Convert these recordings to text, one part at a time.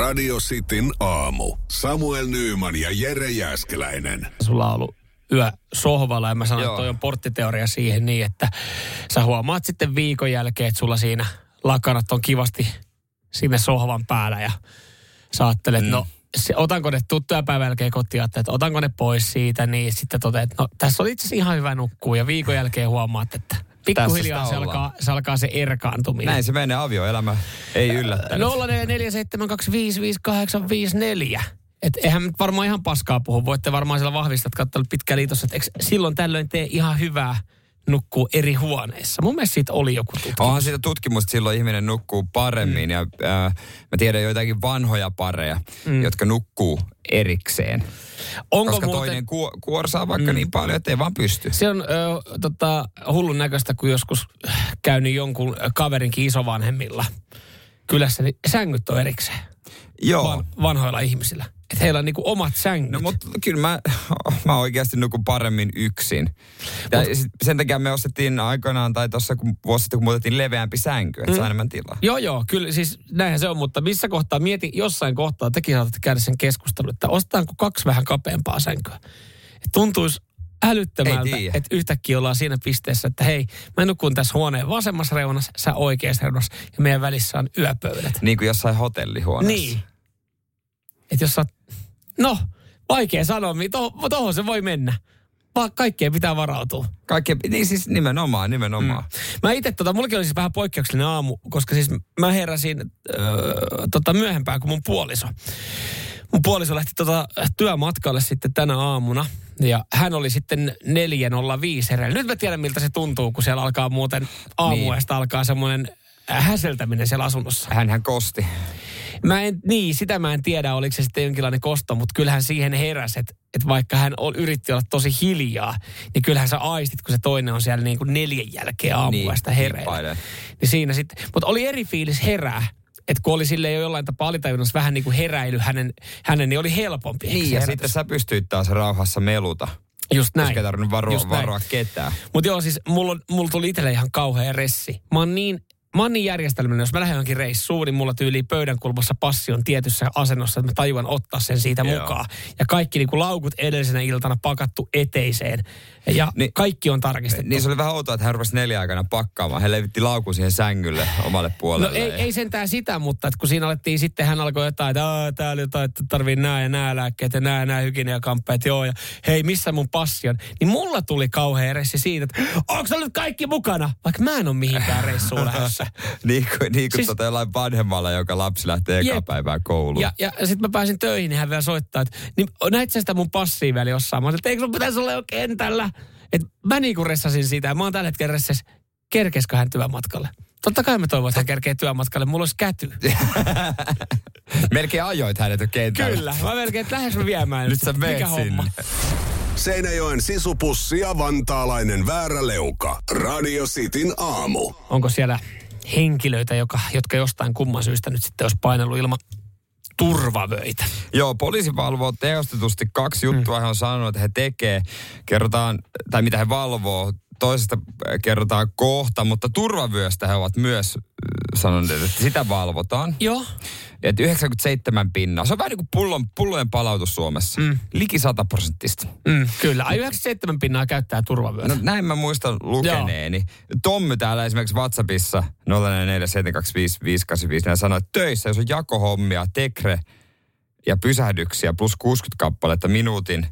Radio Cityn aamu. Samuel Nyyman ja Jere Jäskeläinen. Sulla on ollut yö sohvalla ja mä sanoin, Joo. että toi on porttiteoria siihen niin, että sä huomaat sitten viikon jälkeen, että sulla siinä lakanat on kivasti sinne sohvan päällä ja sä ajattelet, mm. no se, otanko ne tuttuja päivän jälkeen kotiin, että otanko ne pois siitä, niin sitten toteat, että no tässä oli itse asiassa ihan hyvä nukkua ja viikon jälkeen huomaat, että pikkuhiljaa se alkaa, se alkaa se erkaantuminen. Näin se menee avioelämä. Ei yllättänyt. 0447255854. Et eihän nyt varmaan ihan paskaa puhu. Voitte varmaan siellä vahvistaa, että pitkä liitossa, että silloin tällöin tee ihan hyvää nukkuu eri huoneissa. Mun mielestä siitä oli joku tutkimus. Onhan siitä tutkimusta, että silloin ihminen nukkuu paremmin. Mm. Ja äh, mä tiedän joitakin vanhoja pareja, mm. jotka nukkuu erikseen. Onko Koska muuten, toinen ku, kuorsaa vaikka mm. niin paljon, että ei vaan pysty. Se on ö, tota, hullun näköistä, kun joskus käynyt jonkun kaverinkin isovanhemmilla kylässä, niin sängyt on erikseen Joo. van, vanhoilla ihmisillä. Että heillä on niinku omat sängyt. No mutta kyllä mä, mä oikeasti nukun paremmin yksin. Ja Mut- sen takia me ostettiin aikoinaan, tai tuossa kun vuosi sitten, kun muutettiin leveämpi sänky, että mm. saa enemmän tilaa. Joo, joo, kyllä siis näinhän se on, mutta missä kohtaa, mieti jossain kohtaa, tekin saatatte käydä sen keskustelun, että ostetaanko kaksi vähän kapeampaa sänkyä. Et tuntuisi älyttömältä, että yhtäkkiä ollaan siinä pisteessä, että hei, mä nukun tässä huoneen vasemmassa reunassa, sä oikeassa reunassa, ja meidän välissä on yöpöydät. Niin kuin jossain hotellihuoneessa. Niin. Että jos sä oot- no, vaikea sanoa, to, tohon se voi mennä. Vaan kaikkeen pitää varautua. Kaikki, niin siis nimenomaan, nimenomaan. Mm. Mä itse, tota, mullakin oli siis vähän poikkeuksellinen aamu, koska siis mä heräsin öö, tota, myöhempään kuin mun puoliso. Mun puoliso lähti tota, työmatkalle sitten tänä aamuna. Ja hän oli sitten 4.05 hereillä. Nyt mä tiedän, miltä se tuntuu, kun siellä alkaa muuten aamuesta niin. alkaa semmoinen häseltäminen siellä asunnossa. Hänhän kosti. Mä en, niin, sitä mä en tiedä, oliko se sitten jonkinlainen kosto, mutta kyllähän siihen heräsi, että, että vaikka hän ol, yritti olla tosi hiljaa, niin kyllähän sä aistit, kun se toinen on siellä niin kuin neljän jälkeen aamuista Niin, hereillä. Niin siinä sitten, mutta oli eri fiilis herää. Että kun oli silleen jo jollain tapaa alitajunnassa vähän niin kuin heräily hänen, hänen, niin oli helpompi. Niin, ja herätys. sitten sä pystyit taas rauhassa meluta. Just näin. Koska ei tarvinnut varoa, varoa ketään. Mutta joo, siis mulla, on- mulla tuli itselle ihan kauhea ressi. Mä oon niin, mä oon niin järjestelmällinen, jos mä lähden johonkin reissuun, niin mulla tyyliin pöydän kulmassa passi on tietyssä asennossa, että mä tajuan ottaa sen siitä Joo. mukaan. Ja kaikki niin kuin laukut edellisenä iltana pakattu eteiseen. Ja Niin- kaikki on tarkistettu. Niin se oli vähän outoa, että hän rupesi neljä aikana pakkaamaan. Hän levitti laukun siihen sängylle omalle No puolelle. ei, ei sentään sitä, mutta että kun siinä alettiin sitten, hän alkoi jotain, että "Aa, täällä jotain, että tarvii nää ja nää lääkkeet ja nää ja nää hygieniakamppeet, joo, ja hei, missä mun passi on? Niin mulla tuli kauhea ressi siitä, että onko nyt kaikki mukana? Vaikka mä en ole mihinkään reissuun lähdössä. Niin kuin, niin kuin Siis- tota jollain vanhemmalla, joka lapsi lähtee eka päivää kouluun. Ja, ja sitten mä pääsin töihin, niin hän vielä soittaa, että niin, näit sä sitä mun passia vielä jossain? Mä olin, että eikö sun pitäisi olla jo kentällä? Et mä niinku ressasin siitä ja mä oon tällä hetkellä ressas. Kerkeskö hän työmatkalle? Totta kai mä toivon, että hän kerkee työmatkalle. Mulla olisi käty. Melkein ajoit hänet jo kentällä. Kyllä. Mä melkein, että lähes mä viemään. Nyt sä meet Mikä homma? Seinäjoen sisupussi ja vantaalainen vääräleuka. Radio Cityn aamu. Onko siellä henkilöitä, joka, jotka jostain kumman syystä nyt sitten olisi painellut ilman turvavöitä? Joo, poliisi valvoo tehostetusti kaksi juttua. Hän on sanonut, että he tekee. Kerrotaan, tai mitä he valvoo. Toisesta äh, kerrotaan kohta, mutta turvavyöstä he ovat myös äh, sanoneet, että sitä valvotaan. Joo. Että 97 pinnaa. Se on vähän niin kuin pullon, pullojen palautus Suomessa. Mm. Liki 100 prosenttista. Mm, kyllä. Ai 97 pinnaa käyttää turvavyötä. No näin mä muistan lukeneeni. Tommy täällä esimerkiksi WhatsAppissa 0447255855 hän sanoi, että töissä, jos on jakohommia, tekre ja pysähdyksiä plus 60 kappaletta minuutin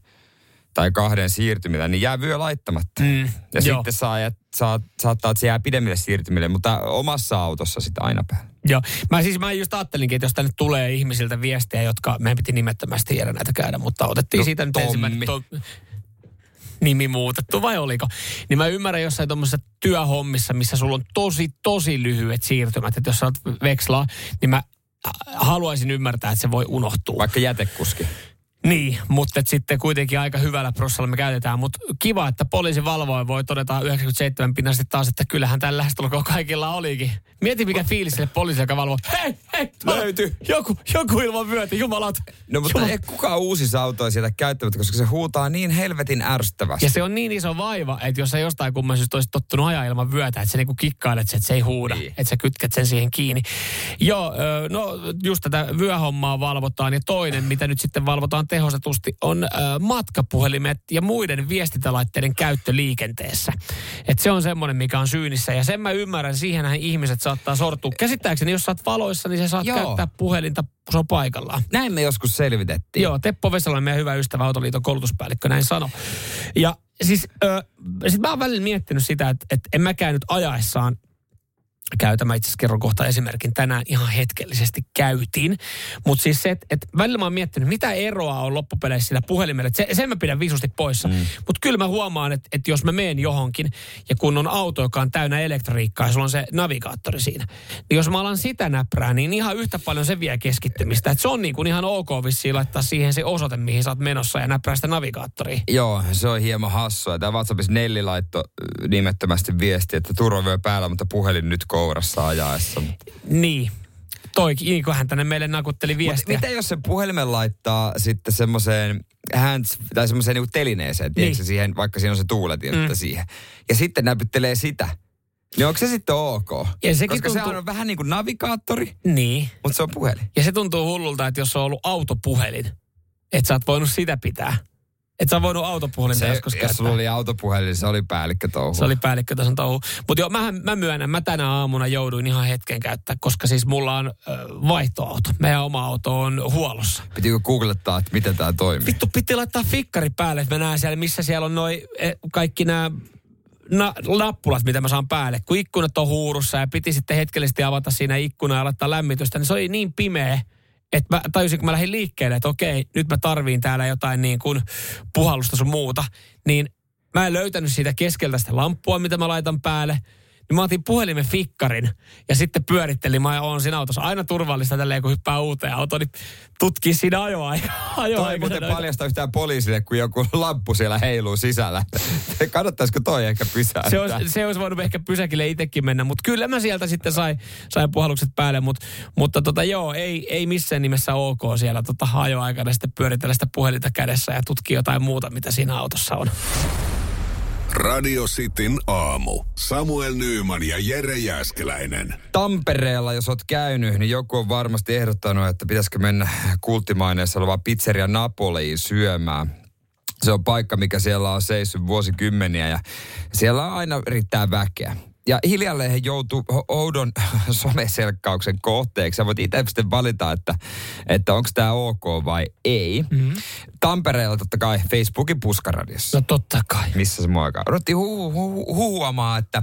tai kahden siirtymillä, niin jää vyö laittamatta. Mm, ja joo. sitten saa, saa, saattaa, että se jää pidemmille siirtymille, mutta omassa autossa sitten aina päällä. Joo. Mä siis mä just ajattelinkin, että jos tänne tulee ihmisiltä viestejä, jotka meidän piti nimettömästi jäädä näitä käydä, mutta otettiin No, siitä nyt Tommi. ensimmäinen to, nimi muutettu vai oliko? Niin mä ymmärrän jossain tuommoisessa työhommissa, missä sulla on tosi, tosi lyhyet siirtymät, että jos sä oot vekslaa, niin mä äh, haluaisin ymmärtää, että se voi unohtua. Vaikka jätekuski. Niin, mutta sitten kuitenkin aika hyvällä prossalla me käytetään. Mutta kiva, että poliisi valvoi voi todeta 97 pinnasti taas, että kyllähän tällä lähestulkoon kaikilla olikin. Mieti mikä fiilis sille poliisille, joka valvoo. Hei, hei, Löytyi. Joku, joku ilman vyötä, jumalat. No mutta Jumala- ei kukaan uusi autoa sieltä käyttämättä, koska se huutaa niin helvetin ärsyttävästi. Ja se on niin iso vaiva, että jos sä jostain kumman syystä olisit tottunut ajaa ilman vyötä, että sä niinku kikkailet sen, että se ei huuda, Niin. että sä kytket sen siihen kiinni. Joo, no just tätä vyöhommaa valvotaan ja toinen, mitä nyt sitten valvotaan tehostetusti, on ö, matkapuhelimet ja muiden viestintälaitteiden käyttö liikenteessä. Et se on semmoinen, mikä on syynissä ja sen mä ymmärrän, siihenhän ihmiset saattaa sortua. Käsittääkseni, jos sä oot valoissa, niin sä saat Joo. käyttää puhelinta, se on paikallaan. Näin me joskus selvitettiin. Joo, Teppo Vesala, meidän hyvä ystävä, Autoliiton koulutuspäällikkö, näin sano. Ja siis, ö, sit mä oon välillä miettinyt sitä, että, että en mäkään nyt ajaessaan käytä. Mä itse asiassa kerron kohta esimerkin. Tänään ihan hetkellisesti käytin. Mutta siis se, että, että välillä mä oon miettinyt, mitä eroa on loppupeleissä sillä puhelimella. Se, sen mä pidän visusti poissa. Mm. Mutta kyllä mä huomaan, että, että jos mä menen johonkin ja kun on auto, joka on täynnä elektroniikkaa ja sulla on se navigaattori siinä. Niin jos mä alan sitä näprää, niin ihan yhtä paljon se vie keskittymistä. Että se on niin kuin ihan ok vissiin laittaa siihen se osoite, mihin sä oot menossa ja näprää sitä navigaattoria. Joo, se on hieman hassua. Tämä WhatsAppissa Nelli laittoi äh, nimettömästi viesti, että turvavyö päällä, mutta puhelin nyt kourassa ajaessa. Niin. Toikin, niin kuin hän tänne meille nakutteli viestiä. mitä jos se puhelimen laittaa sitten semmoiseen hands, tai semmoiseen niinku telineeseen, tiedätkö, Niin. siihen, vaikka siinä on se tuuletin Mm. siihen. Ja sitten näpyttelee sitä. Niin onko se sitten ok? Ja sekin Koska tuntuu- sehän on vähän niin kuin navigaattori, Niin. mutta se on puhelin. Ja se tuntuu hullulta, että jos on ollut autopuhelin, että sä oot voinut sitä pitää. Että sä voinut autopuhelinta Se, joskus jos käyttää. sulla oli autopuhelin, se oli päällikkö touhu. Se oli päällikkötason touhu. Mutta joo, mä, mä myönnän, mä tänä aamuna jouduin ihan hetken käyttää, koska siis mulla on ö, vaihtoauto. Meidän oma auto on huollossa. Pitikö googlettaa, että miten tämä toimii? Vittu, piti laittaa fikkari päälle, että mä näen siellä, missä siellä on noi, eh, kaikki nämä na, nappulat, mitä mä saan päälle. Kun ikkunat on huurussa ja piti sitten hetkellisesti avata siinä ikkuna ja laittaa lämmitystä, niin se oli niin pimeä, että mä tajusin, kun mä lähdin liikkeelle, että okei, nyt mä tarviin täällä jotain niin kuin puhallusta sun muuta. Niin mä en löytänyt siitä keskeltä sitä lamppua, mitä mä laitan päälle. Niin mä otin puhelimen fikkarin ja sitten pyörittelin. Mä oon siinä autossa aina turvallista tälleen, kun hyppää uuteen autoon, niin tutkii siinä ajoaika. Toi ei muuten paljasta yhtään poliisille, kun joku lamppu siellä heiluu sisällä. Kannattaisiko toi ehkä pysäyttää? se, olisi, se olisi voinut ehkä pysäkille itsekin mennä, mutta kyllä mä sieltä sitten sain, sain puhallukset päälle, mut, mutta tota, joo, ei, ei missään nimessä ok siellä tota, ajoaikana sitten pyöritellä sitä puhelinta kädessä ja tutkia jotain muuta, mitä siinä autossa on. Radio Cityn aamu. Samuel Nyyman ja Jere Jäskeläinen. Tampereella, jos oot käynyt, niin joku on varmasti ehdottanut, että pitäisikö mennä kulttimaineessa olevaa pizzeria Napoliin syömään. Se on paikka, mikä siellä on seissyt vuosikymmeniä ja siellä on aina riittää väkeä. Ja hiljalleen he joutuu ho- oudon someselkkauksen kohteeksi. Sä voit itse sitten valita, että, että onko tämä ok vai ei. Mm-hmm. Tampereella totta kai Facebookin puskaradiossa No totta kai. missä se aikaa. Ruvettiin hu- hu- huuamaan, että,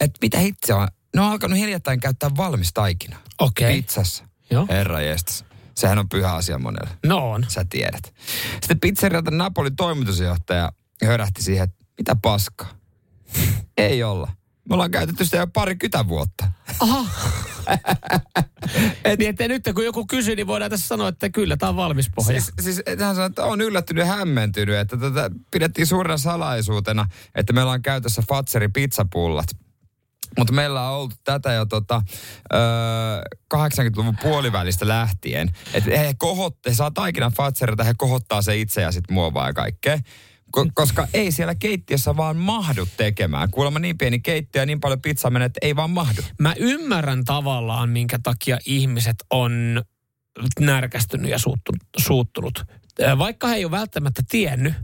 että mitä hitse on. Ne on alkanut hiljattain käyttää valmis taikina. Okei. Pizzassa. Joo. Herra jestas. Sehän on pyhä asia monelle. No on. Sä tiedät. Sitten pizzerialta Napolin toimitusjohtaja hörähti siihen, että mitä paskaa. Ei olla. Me ollaan käytetty sitä jo parikymmentä vuotta. Aha. Et, niin, että nyt kun joku kysyy, niin voidaan tässä sanoa, että kyllä, tämä on valmis pohja. Siis, siis hän sanoi, että on yllättynyt ja hämmentynyt, että tätä pidettiin suurena salaisuutena, että meillä on käytössä Fatseri pizzapullat. Mutta meillä on ollut tätä jo tota, öö, 80-luvun puolivälistä lähtien. Että he, kohot, he saa taikinan Fatserilta, he kohottaa se itse ja sitten muovaa ja kaikkea. Ko- koska ei siellä keittiössä vaan mahdu tekemään. Kuulemma niin pieni keittiö ja niin paljon pizzaa menee, että ei vaan mahdu. Mä ymmärrän tavallaan, minkä takia ihmiset on närkästynyt ja suuttunut. suuttunut. Vaikka he ei ole välttämättä tiennyt,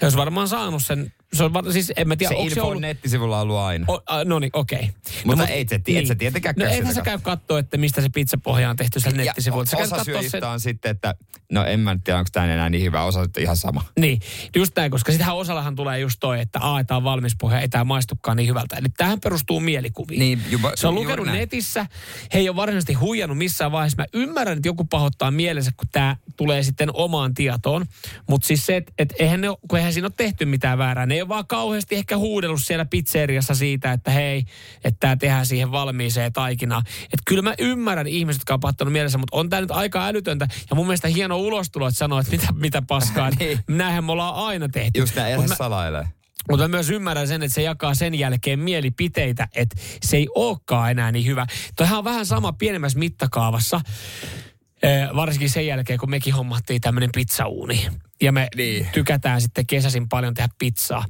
he olisi varmaan saanut sen, se on var, siis en mä tiedä, Se se info on ollut... nettisivulla ollut aina. O, a, no niin, okei. Mutta no, ei se tie- et sä tietenkään No käy eihän sä käy katsoa, että mistä se pizzapohja on tehty siellä Ja nettisivuilla. Sä osa syöjistä sen- on sitten, että no en mä tiedä, onko tämä enää niin hyvä, osa sitten ihan sama. Niin, just näin, koska sitähän osallahan tulee just toi, että a, tämä on valmis pohja, ei tämä maistukaan niin hyvältä. Eli tähän perustuu mielikuviin. Niin, juba- Se on lukenut näin. netissä, he ei ole varsinaisesti huijannut missään vaiheessa. Mä ymmärrän, että joku pahoittaa mielensä, kun tämä tulee sitten omaan tietoon. Mutta siis se, että et eihän, ne, kun eihän siinä ole tehty mitään väärää. Ne ei ole vaan kauheasti ehkä huudellut siellä pizzeriassa siitä, että hei, että tämä tehdään siihen valmiiseen taikinaan. Että kyllä mä ymmärrän ihmiset, jotka on pattanut mielessä, mutta on tämä nyt aika älytöntä. Ja mun mielestä hieno ulostulo, että sanoo, että mitä, mitä paskaa. niin. Näinhän me ollaan aina tehty. Just näin, mä, salailee. Mutta mä myös ymmärrän sen, että se jakaa sen jälkeen mielipiteitä, että se ei olekaan enää niin hyvä. Toihan on vähän sama pienemmässä mittakaavassa. Varsinkin sen jälkeen, kun mekin hommattiin tämmöinen pizzauuni. Ja me niin. tykätään sitten kesäsin paljon tehdä pizzaa.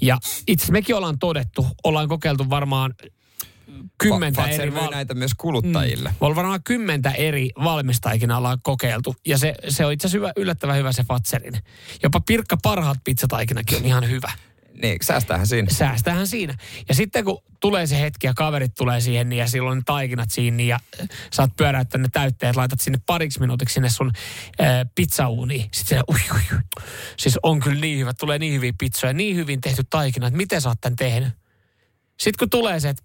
Ja itse mekin ollaan todettu, ollaan kokeiltu varmaan kymmentä Va- eri... Val- näitä myös kuluttajille. Mm, varmaan kymmentä eri valmistajia ollaan kokeiltu. Ja se, se on itse asiassa yllättävän hyvä se Fatserin. Jopa Pirkka parhaat pizzataikinakin on ihan hyvä. Niin, säästähän siinä. Säästähän siinä. Ja sitten kun tulee se hetki ja kaverit tulee siihen niin ja silloin ne taikinat siinä niin ja saat pyöräyttää ne täytteet, laitat sinne pariksi minuutiksi sinne sun ää, pizzauuniin. Sitten se, ui, ui, ui. Siis on kyllä niin hyvä, tulee niin hyviä pizzoja, niin hyvin tehty taikina, että miten sä oot tämän tehnyt? Sitten kun tulee se, että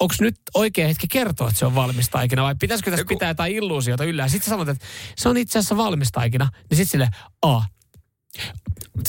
onko nyt oikea hetki kertoa, että se on valmis taikina vai pitäisikö tässä Joku... pitää jotain illuusiota yllä? Sitten sä sanot, että se on itse asiassa valmis taikina, niin sitten sille, a,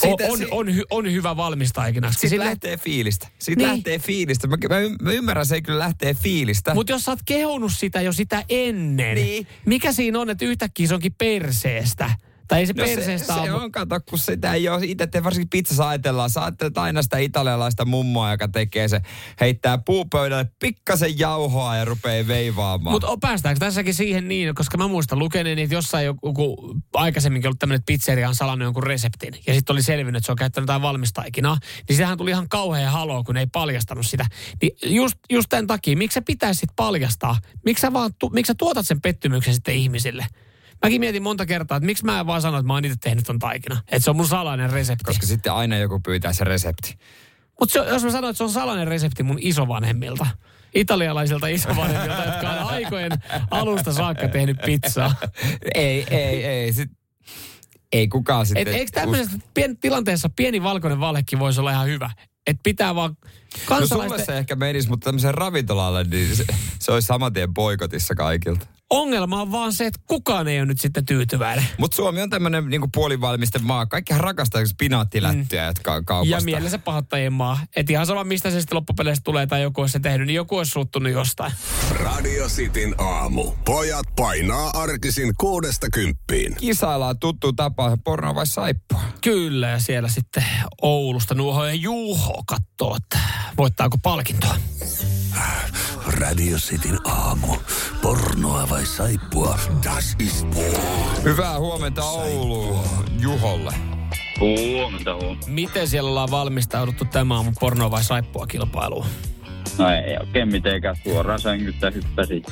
siitä, on, on, on, hy, on hyvä valmistaikina. Siitä Sille... lähtee fiilistä. Siitä niin. lähtee fiilistä. Mä, mä, mä ymmärrän, se kyllä lähtee fiilistä. Mutta jos sä oot kehunut sitä jo sitä ennen, niin. mikä siinä on, että yhtäkkiä se onkin perseestä? Tai ei se no perseestä se, se on, kato, kun sitä ei ole itse, te varsinkin pizzassa ajatellaan. Sä ajattelet aina sitä italialaista mummoa, joka tekee se, heittää puupöydälle pikkasen jauhoa ja rupeaa veivaamaan. Mutta päästäänkö tässäkin siihen niin, koska mä muistan lukeneeni, että jossain joku, aikaisemminkin ollut tämmöinen pizzeria on salannut jonkun reseptin. Ja sitten oli selvinnyt, että se on käyttänyt jotain valmistaikinaa. Niin sitähän tuli ihan kauhean halo, kun ei paljastanut sitä. Niin just, just tämän takia, miksi sä pitäisi paljastaa? Miksi sä, vaan, tu, miksi sä tuotat sen pettymyksen sitten ihmisille? Mäkin mietin monta kertaa, että miksi mä en vaan sano, että mä oon itse tehnyt ton taikina. Että se on mun salainen resepti. Koska sitten aina joku pyytää se resepti. Mutta jos mä sanon, että se on salainen resepti mun isovanhemmilta, italialaisilta isovanhemmilta, jotka on aikojen alusta saakka tehnyt pizzaa. ei, ei, ei. Sit, ei kukaan sitten... Et, eikö tämmöisessä us... pien, tilanteessa pieni valkoinen valhekin voisi olla ihan hyvä? Että pitää vaan kansalaisten... No sulle se ehkä menisi, mutta tämmöisen ravintolalle, niin se, se olisi saman tien boikotissa kaikilta. Ongelma on vaan se, että kukaan ei ole nyt sitten tyytyväinen. Mutta Suomi on tämmöinen niinku puolivalmiste maa. Kaikkihan rakastaa spinaattilättyjä, mm. jotka on kaupasta. Ja mielessä pahoittajien maa. Et ihan sama, mistä se sitten loppupeleissä tulee tai joku olisi se tehnyt, niin joku olisi suuttunut jostain. Radio Cityn aamu. Pojat painaa arkisin kuudesta kymppiin. Kisaillaan tuttu tapa, porno vai saippua? Kyllä, ja siellä sitten Oulusta nuohojen Juho katsoo, että voittaako palkintoa. Radio Cityn aamu. Pornoa vai saippua? Das ist Hyvää huomenta Ouluun Juholle. Huomenta, huomenta. Miten siellä ollaan valmistauduttu tämä aamu pornoa vai saippua kilpailuun? No ei oikein mitenkään suoraan sängystä hyppäsi.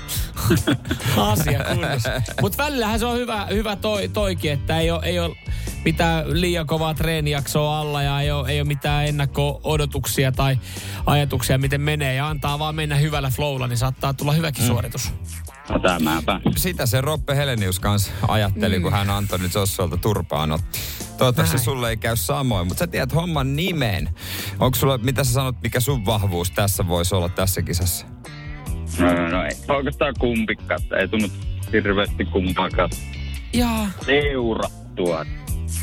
Asia kunnossa. Mutta välillähän se on hyvä, hyvä toi, toikin, että ei ole, ei ole mitään liian kovaa treenijaksoa alla ja ei ole, ei ole mitään ennakko-odotuksia tai ajatuksia, miten menee. Ja antaa vaan mennä hyvällä flowlla, niin saattaa tulla hyväkin mm. suoritus. No tämäpä. Sitä se Roppe Helenius kanssa ajatteli, mm. kun hän Antoni Jossolta turpaan otti. Toivottavasti sulle ei käy samoin, mutta sä tiedät homman nimen. Onko sulla, mitä sä sanot, mikä sun vahvuus tässä voisi olla tässä kisassa? No, no, no ei oikeastaan kumpikaan. Ei tunnu hirveästi kumpaakaan. Jaa. Seurattua.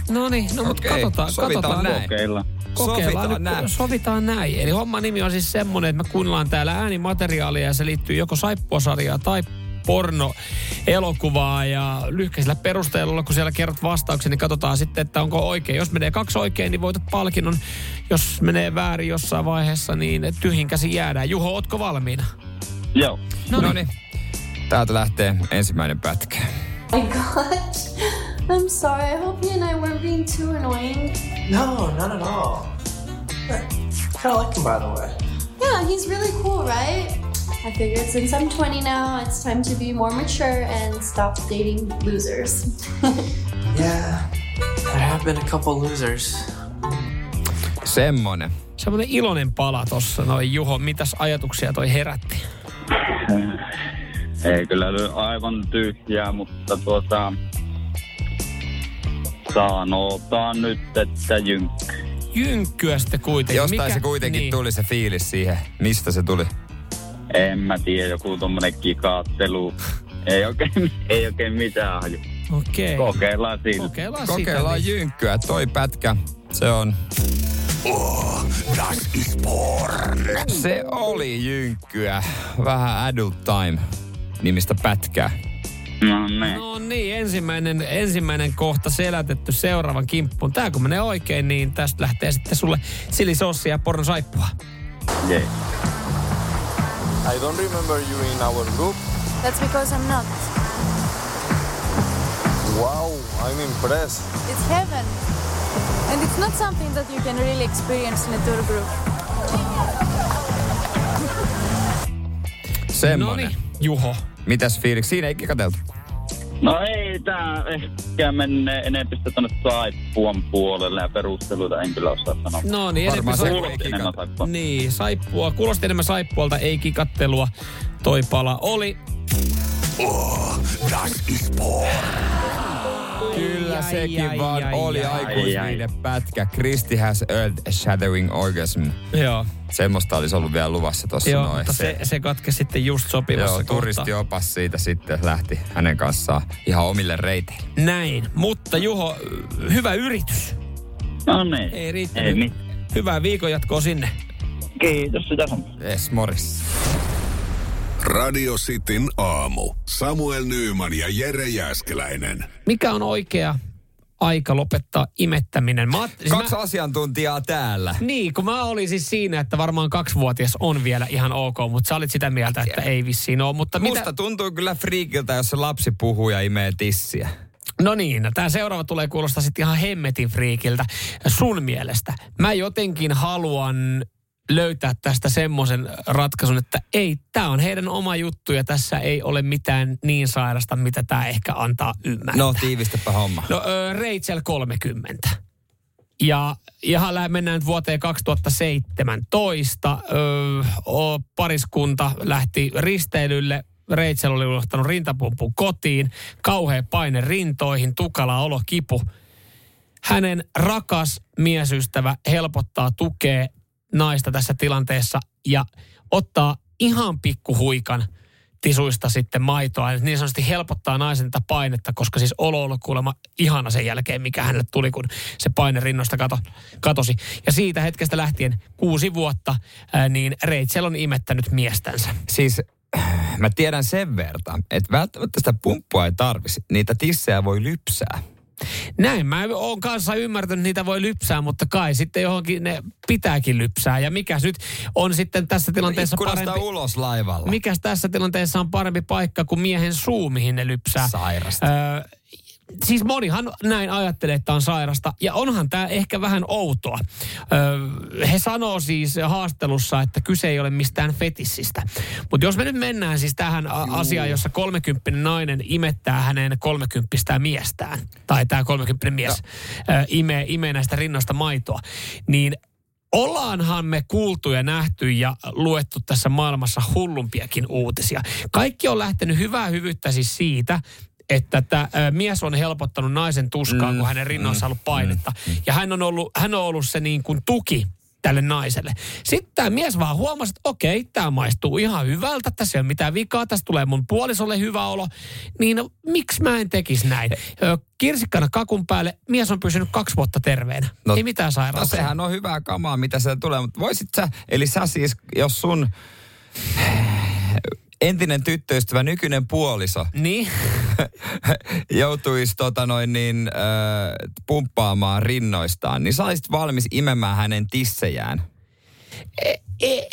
No niin, no mutta okay. katsotaan. Sovitaan katsotaan. näin. Kokeilla. Kokeillaan sovitaan näin. sovitaan näin. Eli homma nimi on siis semmonen, että me kuunnellaan täällä äänimateriaalia ja se liittyy joko saippuasarjaa tai porno-elokuvaa ja lyhkäisellä perusteella, kun siellä kerrot vastauksen, niin katsotaan sitten, että onko oikein. Jos menee kaksi oikein, niin voitat palkinnon. Jos menee väärin jossain vaiheessa, niin tyhjin käsi jäädään. Juho, ootko valmiina? Joo. No niin. Täältä lähtee ensimmäinen pätkä. Oh my god. I'm sorry. I hope you and I weren't being too annoying. No, not at all. I kind of like him, by the way. Yeah, he's really cool, right? I figured since I'm 20 now, it's time to be more mature and stop dating losers. yeah, there have been a couple losers. Semmonen. Semmonen iloinen pala tossa, noin Juho. Mitäs ajatuksia toi herätti? Ei kyllä aivan tyhjää, mutta tuota... Sanotaan nyt, että jynkky. Jynkkyä sitten kuitenkin. Jostain Mikä? se kuitenkin niin. tuli se fiilis siihen. Mistä se tuli? En mä tiedä, joku tommonen kikaattelu. Ei oikein, ei oikein mitään haju. Okei. Okay. Kokeillaan sillä. Kokeillaan, Kokeillaan sitä, niin. jynkkyä. Toi pätkä, se on Oh, das ist porn. Se oli jynkkyä. Vähän Adult Time nimistä pätkää. No niin. No niin, ensimmäinen, ensimmäinen kohta selätetty seuraavan kimppuun. Tää kun menee oikein, niin tästä lähtee sitten sulle silisossia ja pornosaippua. Jee. I don't remember you in our group. That's because I'm not. Wow, I'm impressed. It's heaven. And it's not something that you can really experience in a tour group. Semmonen. Noniin, Juho. Mitäs fiiliksi? Siinä ei kikateltu. No ei tää ehkä menee enemmän tonne saippuan puolelle ja perusteluita en kyllä osaa sanoa. No niin, Varmaan enemmän se sai- ei Kuulosti enemmän saippua. Niin, saippua. Kuulosti enemmän saippualta, ei kikattelua. Toi pala oli. Oh, das ist porn. Kyllä Ai, sekin ai, vaan ai, oli ai. aikuisviiden pätkä. Christy has earned a shattering orgasm. Joo, Semmoista olisi ollut vielä luvassa tuossa joo noin. mutta se, se katkesi sitten just sopivassa Joo, turistiopas siitä sitten lähti hänen kanssaan ihan omille reiteille. Näin, mutta Juho, hyvä yritys. No niin. Ei riittänyt. Ei mit. Hyvää viikon jatkoa sinne. Kiitos sitä sun. Es Morris. Radio Cityn aamu. Samuel Nyyman ja Jere Jäskeläinen. Mikä on oikea aika lopettaa imettäminen? Mä, siis Kaksi mä, asiantuntijaa täällä. niin, kun mä olin siis siinä, että varmaan kaksivuotias on vielä ihan ok, mutta sä olit sitä mieltä, että ei vissiin ole. Mutta Musta mitä, tuntuu kyllä friikiltä, jos se lapsi puhuu ja imee tissiä. no niin, tämä seuraava tulee kuulostaa sitten ihan hemmetin friikiltä sun mielestä. Mä jotenkin haluan löytää tästä semmoisen ratkaisun, että ei, tämä on heidän oma juttu ja tässä ei ole mitään niin sairasta, mitä tämä ehkä antaa ymmärtää. No tiivistäpä homma. No Rachel 30. Ja ihan mennään nyt vuoteen 2017. Ö, o, pariskunta lähti risteilylle. Rachel oli unohtanut rintapumpun kotiin. Kauhea paine rintoihin, tukala olo, kipu. Hänen rakas miesystävä helpottaa, tukee naista tässä tilanteessa ja ottaa ihan pikkuhuikan tisuista sitten maitoa. Niin sanotusti helpottaa naisen tätä painetta, koska siis olo oli kuulemma ihana sen jälkeen, mikä hänelle tuli, kun se paine rinnoista kato, katosi. Ja siitä hetkestä lähtien kuusi vuotta, niin Rachel on imettänyt miestänsä. Siis mä tiedän sen verran, että välttämättä sitä pumppua ei tarvisi. Niitä tissejä voi lypsää. Näin mä oon kanssa ymmärtänyt, että niitä voi lypsää, mutta kai sitten johonkin ne pitääkin lypsää. Ja mikä nyt on sitten tässä tilanteessa parempi... ulos laivalla. Mikäs tässä tilanteessa on parempi paikka kuin miehen suu, mihin ne lypsää? Sairasta. Öö, siis monihan näin ajattelee, että on sairasta. Ja onhan tämä ehkä vähän outoa. Öö, he sanoo siis haastelussa, että kyse ei ole mistään fetissistä. Mutta jos me nyt mennään siis tähän a- asiaan, jossa 30 nainen imettää hänen 30 miestään, tai tämä 30 mies no. imee, imee näistä rinnoista maitoa, niin Ollaanhan me kuultu ja nähty ja luettu tässä maailmassa hullumpiakin uutisia. Kaikki on lähtenyt hyvää hyvyyttä siis siitä, että tämä mies on helpottanut naisen tuskaa, mm, kun hänen rinnoissa on ollut painetta. Mm, ja hän on ollut, hän on ollut se niin kuin tuki tälle naiselle. Sitten tämä mies vaan huomasi, että okei, tämä maistuu ihan hyvältä, tässä ei ole mitään vikaa, tässä tulee mun puolisolle hyvä olo. Niin no, miksi mä en tekisi näin? Kirsikkana kakun päälle, mies on pysynyt kaksi vuotta terveenä. No, ei mitään No sairautta. sehän on hyvää kamaa, mitä sieltä tulee, mutta voisit sä, eli sä siis, jos sun entinen tyttöystävä, nykyinen puoliso, Niin. joutuisi tota noin niin, äh, pumppaamaan rinnoistaan, niin sä olisit valmis imemään hänen tissejään. E,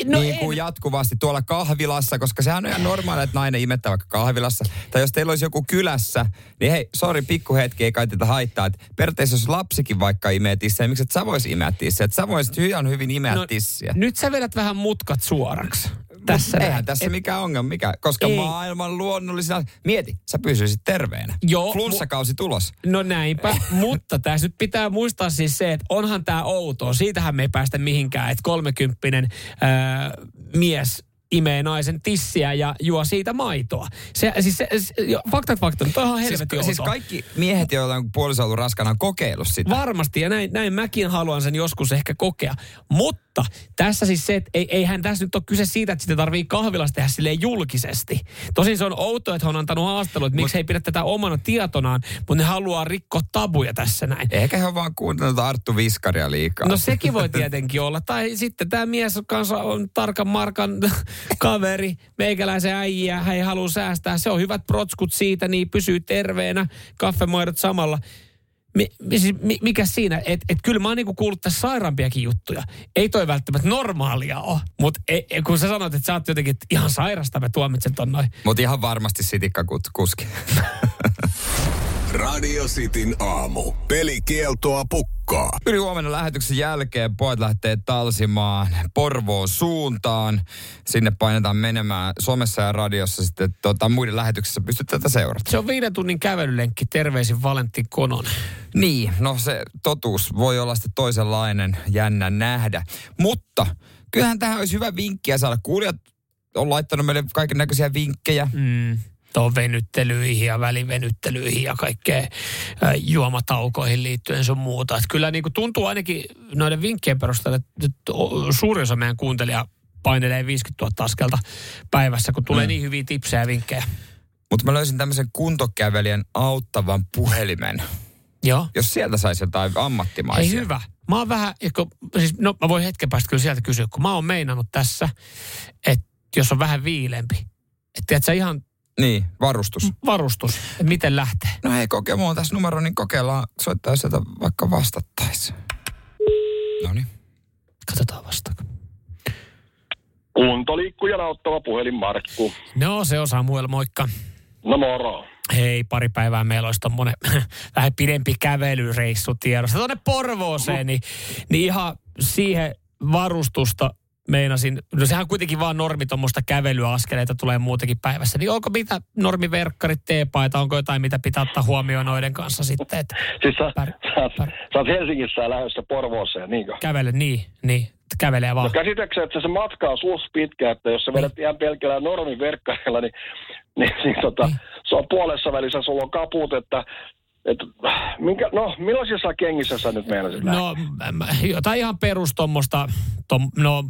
no niin kuin en. jatkuvasti tuolla kahvilassa, koska sehän on ihan normaalia, että nainen imettää vaikka kahvilassa. Tai jos teillä olisi joku kylässä, niin hei, sori, pikkuhetki ei kai tätä haittaa. Että periaatteessa jos lapsikin vaikka imee tissiä, niin miksi et sä vois imeä tissiä? Että sä voisit ihan hyvin imeä no, tissiä. Nyt sä vedät vähän mutkat suoraksi. Tässä Eihän näin. tässä Et- mikään ongelma, mikä, koska Ei. maailman luonnollisena... Mieti, sä pysyisit terveenä. Joo, Flunssakausi tulos. No näinpä, mutta tässä nyt pitää muistaa siis se, että onhan tämä outoa. Siitähän me ei päästä mihinkään, että kolmekymppinen ää, mies imee naisen tissiä ja juo siitä maitoa. Se, siis se, se, jo, faktat faktat, toi on Siis, siis kaikki miehet, joilla on puoliso ollut raskana, on kokeillut sitä. Varmasti, ja näin, näin mäkin haluan sen joskus ehkä kokea. Mutta Mutta tässä siis se, että ei, eihän tässä nyt ole kyse siitä, että sitä tarvii kahvilassa tehdä silleen julkisesti. Tosin se on outoa, että he on antanut haastattelua, että miksi he ei pidä tätä omana tietonaan, mutta ne haluaa rikkoa tabuja tässä näin. Ehkä he on vaan kuunnellut Arttu Viskaria liikaa. No sekin voi tietenkin olla. Tai sitten tämä mies kanssa on tarkan markan kaveri, meikäläisen äijä, hän ei halua säästää. Se on hyvät protskut siitä, niin pysyy terveenä, kaffemaidot samalla. Mi, mi, siis mi, mikä siinä, että et kyllä mä oon niinku kuullut tässä sairaampiakin juttuja. Ei toi välttämättä normaalia ole, mutta kun sä sanoit, että sä oot jotenkin ihan sairasta, mä tuomitsen ton noin. Mutta ihan varmasti sitikka kuski. Radio Cityn aamu. Pelikieltoa pukkaa. Yli huomenna lähetyksen jälkeen pojat lähtee talsimaan Porvoon suuntaan. Sinne painetaan menemään somessa ja radiossa sitten tota, muiden lähetyksissä pystyt tätä seurata. Se on viiden tunnin kävelylenkki. Terveisin Valentti Kononen. Niin, no se totuus voi olla sitten toisenlainen, jännä nähdä. Mutta kyllähän tähän olisi hyvä vinkkiä saada. Kuulijat on laittanut meille kaiken näköisiä vinkkejä. Mm tuohon venyttelyihin ja välivenyttelyihin ja kaikkeen juomataukoihin liittyen sun muuta. Et kyllä niin kuin tuntuu ainakin noiden vinkkien perusteella, että suuri osa meidän kuuntelija painelee 50 000 askelta päivässä, kun tulee mm. niin hyviä tipsejä ja vinkkejä. Mutta mä löysin tämmöisen kuntokävelijän auttavan puhelimen. Joo. Jos sieltä saisi jotain ammattimaisia. Ei hyvä. Mä oon vähän, kun, siis, no mä voin hetken päästä kyllä sieltä kysyä, kun mä oon meinannut tässä, että jos on vähän viilempi, että sä ihan niin, varustus. Varustus. Miten lähtee? No hei, koke, mulla on tässä numero, niin kokeillaan soittaa sieltä vaikka vastattaisi. No niin. Katsotaan vastaako. Kuntoliikkujan auttava puhelin Markku. No se on Samuel, moikka. No moro. Hei, pari päivää meillä olisi tommonen vähän pidempi kävelyreissu tiedossa. Tuonne Porvooseen, niin, niin ihan siihen varustusta meinasin, no sehän on kuitenkin vaan normi tuommoista kävelyaskeleita tulee muutenkin päivässä. Niin onko mitä normiverkkarit, teepaita, onko jotain, mitä pitää ottaa huomioon noiden kanssa sitten? Että siis sä, pär, sä, oot, pär. sä oot Helsingissä lähdössä Porvooseen, niinkö? Kävele, niin, niin. Kävelee vaan. No käsitäksä, että se matka on sus pitkä, että jos sä vedät niin. ihan pelkällä normiverkkarilla, niin, niin, niin, tota, niin. se on puolessa välissä, sulla on kaput, että et, minkä, no, millaisissa kengissä sä nyt meinasit No, jotain ihan perus tommoista, tom, no,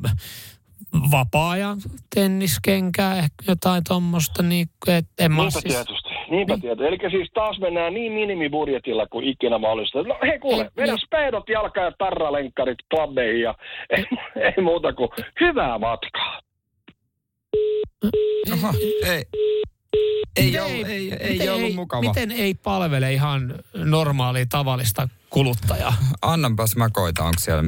vapaa-ajan tenniskenkää, ehkä jotain tuommoista, niin et en Niinpä siis... tietysti, niinpä niin. tietysti. Eli siis taas mennään niin minimibudjetilla kuin ikinä mahdollista. No hei kuule, niin, vedä speedot, jalka- ja tarralenkkarit klabbeihin ja ei, ei muuta kuin hyvää matkaa. Aha, ei. Ei, ei, ollut, ei, ei, ei ollut mukava. Miten ei palvele ihan normaalia tavallista kuluttajaa? Annanpas mä koitan, onko siellä,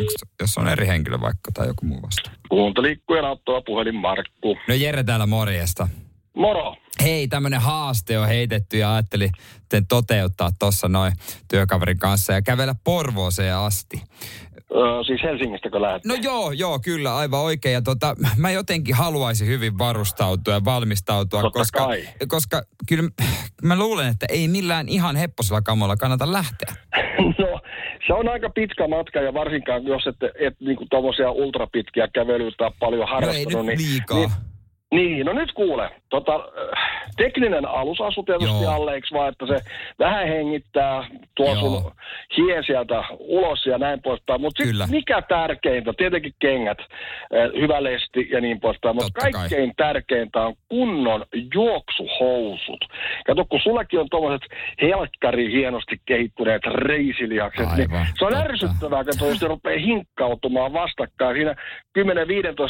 onko, jos on eri henkilö vaikka tai joku muu vasta. Kuuntelikkujen auttava puhelin Markku. No Jere täällä morjesta. Moro. Hei, tämmönen haaste on heitetty ja ajattelin toteuttaa tuossa noin työkaverin kanssa ja kävellä Porvooseen asti. Öö, siis Helsingistäkö lähdet? No joo, joo, kyllä, aivan oikein. Ja tota, mä jotenkin haluaisin hyvin varustautua ja valmistautua, Totta koska, kai. koska kyllä mä luulen, että ei millään ihan hepposella kamolla kannata lähteä. No, se on aika pitkä matka ja varsinkaan jos et, et niinku tommosia ultrapitkiä kävelyitä paljon harrastanut. No ei nyt niin, liikaa. niin, niin, no nyt kuule. Tota, äh, tekninen alusasu tietysti Joo. alle, eikö vaan, että se vähän hengittää, tuo Joo. sun hie sieltä ulos ja näin poispäin. Mutta mikä tärkeintä, tietenkin kengät, äh, hyvä lesti ja niin poispäin, mutta Totta kai. kaikkein tärkeintä on kunnon juoksuhousut. Kato, kun sullakin on tuommoiset helkkari hienosti kehittyneet reisilihakset, niin se on totta. ärsyttävää, kun ne rupeaa hinkkautumaan vastakkain. Siinä 10-15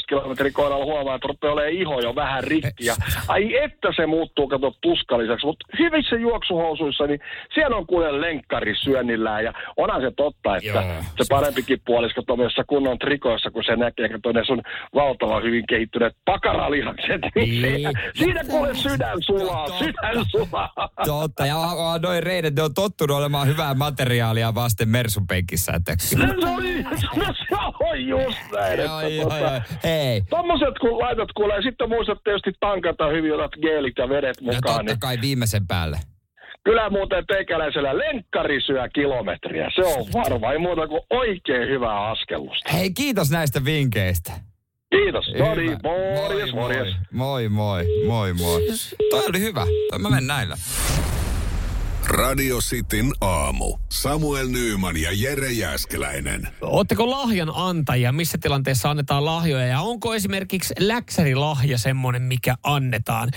kilometrin kohdalla huomaa, että rupeaa olemaan iho jo vähän rikki. Ja, ai että se muuttuu, kato, tuskalliseksi. Mutta hyvissä juoksuhousuissa, niin siellä on kuule lenkkari syönnillään. Ja onhan se totta, että Joo. se parempikin puolisko tuommoisessa kunnon trikoissa, kun se näkee, kun ne sun valtavan hyvin kehittyneet pakaralihakset. Niin. Niin. Siinä, siinä kuule sydän sulaa, sydän sulaa. Totta, ja noin reidet, ne on tottunut olemaan hyvää materiaalia vasten Mersun penkissä. Että... No, se oli, no, se on just näin. Joo, että joo, tota- joo. Hei, Tommoset kun laitat kuule, ja sitten muistat tietysti tankata hyvin, otat geelit ja vedet ja mukaan, totta niin kai viimeisen päälle. kyllä muuten teikäläisellä lenkkari syö kilometriä. Se on varma, ei muuta kuin oikein hyvää askellusta. Hei, kiitos näistä vinkkeistä. Kiitos. No niin, morjes, morjes. Moi, moi, moi, moi, moi. Toi oli hyvä. Toi mä menen näillä. Radio Cityn aamu. Samuel Nyyman ja Jere Jäskeläinen. Oletteko lahjan antajia? Missä tilanteessa annetaan lahjoja? Ja onko esimerkiksi läksärilahja semmoinen, mikä annetaan?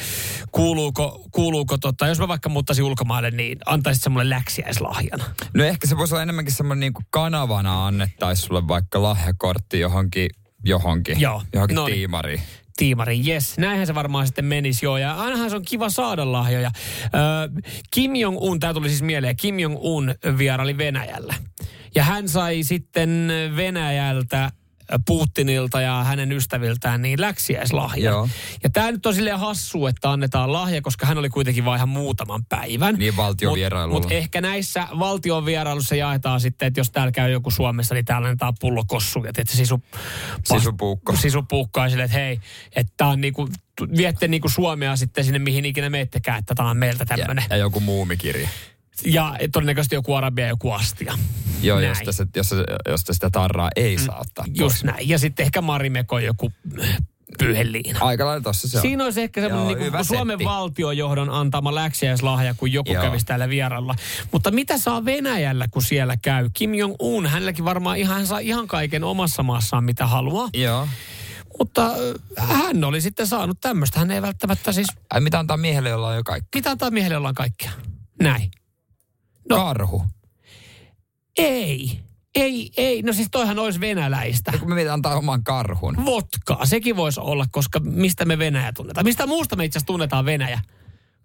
Kuuluuko, kuuluuko tota, jos mä vaikka muuttaisin ulkomaille, niin antaisit semmoinen läksiäislahjana? No ehkä se voisi olla enemmänkin semmoinen niin kuin kanavana annettaisiin sulle vaikka lahjakortti johonkin, johonkin, Joo, johonkin no niin. tiimariin. Tiimari, yes. Näinhän se varmaan sitten menisi joo. Ja ainahan se on kiva saada lahjoja. Öö, Kim Jong-un, tämä tuli siis mieleen, Kim Jong-un vieraili Venäjällä. Ja hän sai sitten Venäjältä Putinilta ja hänen ystäviltään niin läksiäislahja. Joo. Ja tämä nyt on silleen hassu, että annetaan lahja, koska hän oli kuitenkin vain ihan muutaman päivän. Niin, valtiovierailulla. Mutta ehkä näissä valtion vierailussa jaetaan sitten, että jos täällä käy joku Suomessa, niin täällä annetaan pullo kossuja. Että sisu, Sisupuukko. Sisupuukko ja silleen, että hei, että tää on niinku, viette niinku Suomea sitten sinne mihin ikinä meettekään, että tämä on meiltä Ja, tämmöinen. ja joku muumikirja. Ja, todennäköisesti joku arabia ja joku astia. Joo, Näin. josta, se, josta, josta sitä tarraa ei saa ottaa pois. Just näin. Ja sitten ehkä Marimeko joku pyyheliina. Aika lailla tossa se on. Siinä olisi ehkä semmoinen niin kuin Suomen setti. valtiojohdon antama läksiäislahja, kun joku Joo. kävisi täällä vieralla. Mutta mitä saa Venäjällä, kun siellä käy? Kim Jong-un, hänelläkin varmaan ihan, hän saa ihan kaiken omassa maassaan, mitä haluaa. Joo. Mutta äh, hän oli sitten saanut tämmöistä. Hän ei välttämättä siis, Ai mitä antaa miehelle, jolla on jo kaikki? mitä antaa miehelle ollaan kaikkea? Näin. No. Karhu. Ei. Ei, ei. No siis toihan olisi venäläistä. Ja kun me mietin antaa oman karhun. Vodkaa, sekin voisi olla, koska mistä me Venäjä tunnetaan? Mistä muusta me itse asiassa tunnetaan Venäjä?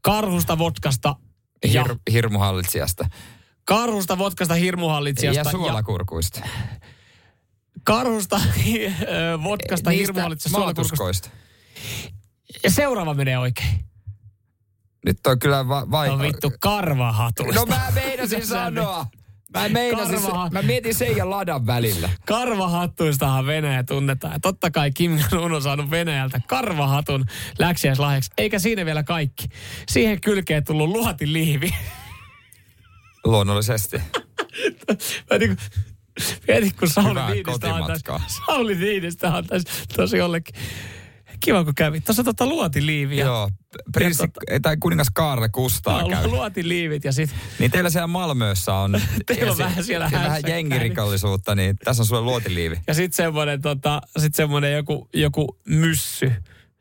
Karhusta, vodkasta ja Hir, hirmuhallitsijasta. karhusta, vodkasta, hirmuhallitsijasta Ja suolakurkuista. karhusta, ö, vodkasta, Niistä hirmuhallitsijasta. Ja seuraava menee oikein. Nyt on kyllä va- No vaikea. vittu, karvahatuista. No mä meinasin sanoa. Mä meinasin, se, Karvaha- mä mietin sen ja ladan välillä. Karvahattuistahan Venäjä tunnetaan. Ja totta kai Kim Jong-un on saanut Venäjältä karvahatun läksiäislahjaksi. Eikä siinä vielä kaikki. Siihen kylkeen tullut luotiliivi. Luonnollisesti. Mä niinku, mietin, kun Sauli Hyvää Niinistä antaisi. Sauli Niinistä antaisi tosi jollekin. Kiva, kun kävit. Tuossa tota luotiliiviä. Joo. Prinssi, Ja tai kuningas Kaarle Kustaa Lu- käy. Luotiliivit ja sit Niin teillä siellä Malmössä on, Teillä on vähän siellä vähän hässäkkää, jengirikollisuutta, niin tässä on sulle luotiliivi. Ja sitten semmoinen tota, sit semmonen joku, joku myssy.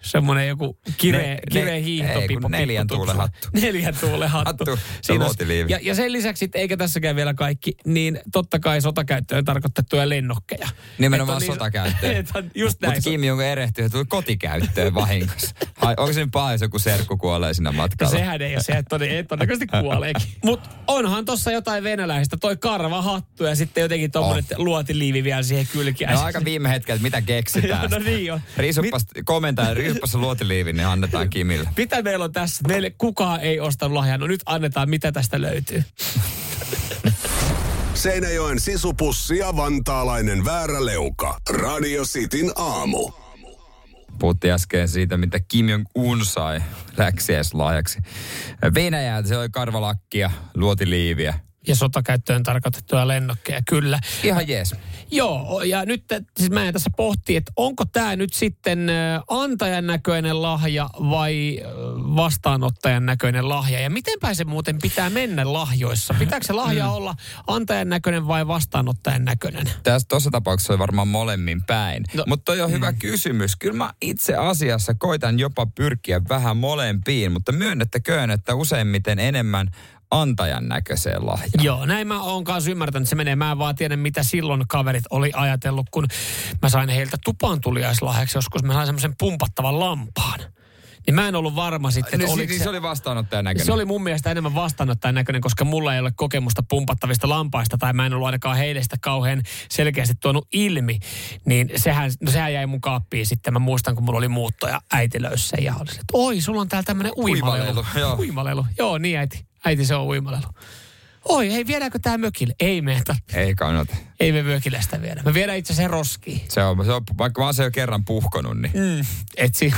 Semmoinen joku kireä, Ne- kireä ne- hiihto. ei, kun pipo- neljän tuulen hattu. Neljän tuulen hattu. Hattu, Siinä luotiliivi. Ja, ja sen lisäksi, sit, eikä tässäkään vielä kaikki, niin totta kai sotakäyttöön tarkoitettuja lennokkeja. Nimenomaan Et on sotakäyttöön. et on just näin. Mutta Kim Jong erehtyy ja tuli kotikäyttöön vahingossa. Ai, onko se niin paha, jos joku serkku kuolee siinä No matkalla? sehän ei ole, sehän ei todennäköisesti kuoleekin. Mutta onhan tossa jotain venäläistä, toi karvahattu ja sitten jotenkin tommonen oh. luotiliivi vielä siihen kylkeen. No aika viime hetkellä, että mitä keksitään. no niin on. Komentaja, riisuppas se luotiliivi, niin annetaan Kimille. Mitä meillä on tässä? Meille kukaan ei ostanut lahjaa. No nyt annetaan, mitä tästä löytyy. Seinäjoen sisupussi ja vantaalainen vääräleuka. Radio Cityn aamu. Puhuttiin äsken siitä, mitä Kim Jong-un sai läksiäislahjaksi. Venäjältä se oli karvalakkia, luotiliiviä. Ja sotakäyttöön tarkoitettuja lennokkeja, kyllä. Ihan jees. Joo, ja nyt siis mä en tässä pohti, että onko tämä nyt sitten antajan näköinen lahja vai vastaanottajan näköinen lahja? Ja mitenpä se muuten pitää mennä lahjoissa? Pitääkö se lahja olla antajan näköinen vai vastaanottajan näköinen? Tässä tuossa tapauksessa oli varmaan molemmin päin. No, Mutta toi on hyvä kysymys. Kyllä mä itse asiassa koitan jopa pyrkiä vähän molempiin, mutta myönnettäköön, että useimmiten enemmän antajan näköiseen lahjaan. Joo, näin mä oon kanssa ymmärtänyt, että se menee. Mä en vaan tiedä, mitä silloin kaverit oli ajatellut, kun mä sain heiltä tupaan tuliaislahjaksi joskus. Mä sain semmoisen pumpattavan lampaan. Niin mä en ollut varma sitten, että Niin, oliko niin se... se oli vastaanottajan näköinen. Se oli mun mielestä enemmän vastaanottajan näköinen, koska mulla ei ole kokemusta pumpattavista lampaista, tai mä en ollut ainakaan heille sitä kauhean selkeästi tuonut ilmi. Niin sehän, no sehän jäi mun kaappiin sitten. Mä muistan, kun mulla oli muuttoja äitilöissä, ja oli se, että oi, sulla on täällä tämmönen uimalelu. Uimalelu, joo. uimalelu. Joo, niin äiti. Äiti, se on uimalelu. Oi, hei, viedäänkö tää mökille? Ei me, Ei kannata. ei me mökille sitä viedä. Me viedään itse asiassa roskiin. Se on, se on, vaikka mä oon se jo kerran puhkonut, niin Mm. Et si-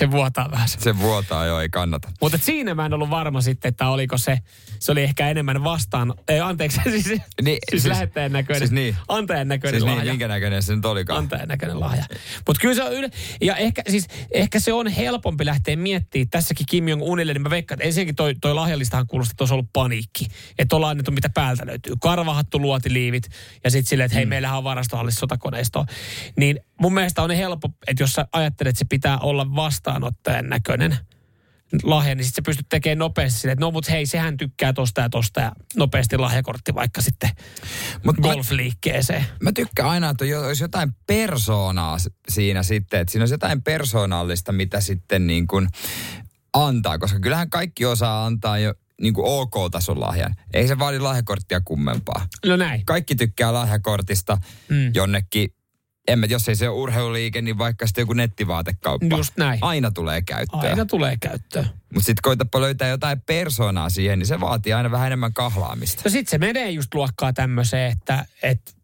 se vuotaa vähän. Se vuotaa jo, ei kannata. Mutta siinä mä en ollut varma sitten, että oliko se, se oli ehkä enemmän vastaan, ei, anteeksi, siis, niin, siis, siis lähettäjän näköinen, siis niin. antajan näköinen Siis lahja. niin, minkä näköinen se nyt olikaan? Antajan näköinen lahja. Mutta kyllä se on yle... Ja ehkä, siis, ehkä se on helpompi lähteä miettimään tässäkin Kim Jong-unille, niin mä veikkaan, että ensinnäkin toi, toi lahjallistahan kuulosti, että olisi ollut paniikki. Että ollaan annettu mitä päältä löytyy. Karvahattu, luotiliivit ja sitten silleen, että hei, mm. meillähän on varastohallissa sotakoneistoa. Niin mun mielestä on helppo, että jos sä ajattelet, että se pitää olla vastaanottajan näköinen lahja, niin sitten sä pystyt tekemään nopeasti silleen, että no mut hei, sehän tykkää tosta ja tosta ja nopeasti lahjakortti vaikka sitten Mut mä- golfliikkeeseen. Mä tykkään aina, että jo- olisi jotain persoonaa siinä sitten, että siinä olisi jotain persoonallista, mitä sitten niin kuin antaa, koska kyllähän kaikki osaa antaa jo niin kuin OK-tason lahjan. Ei se vaadi lahjakorttia kummempaa. No näin. Kaikki tykkää lahjakortista Mm. jonnekin, en mä, jos ei se ole urheiluliike, niin vaikka sitten joku nettivaatekauppa. Just näin. Aina tulee käyttöön. Aina tulee käyttöön. Mutta sitten koitapa löytää jotain persoonaa siihen, niin se vaatii aina vähän enemmän kahlaamista. No sit se menee just luokkaa tämmöiseen, että et,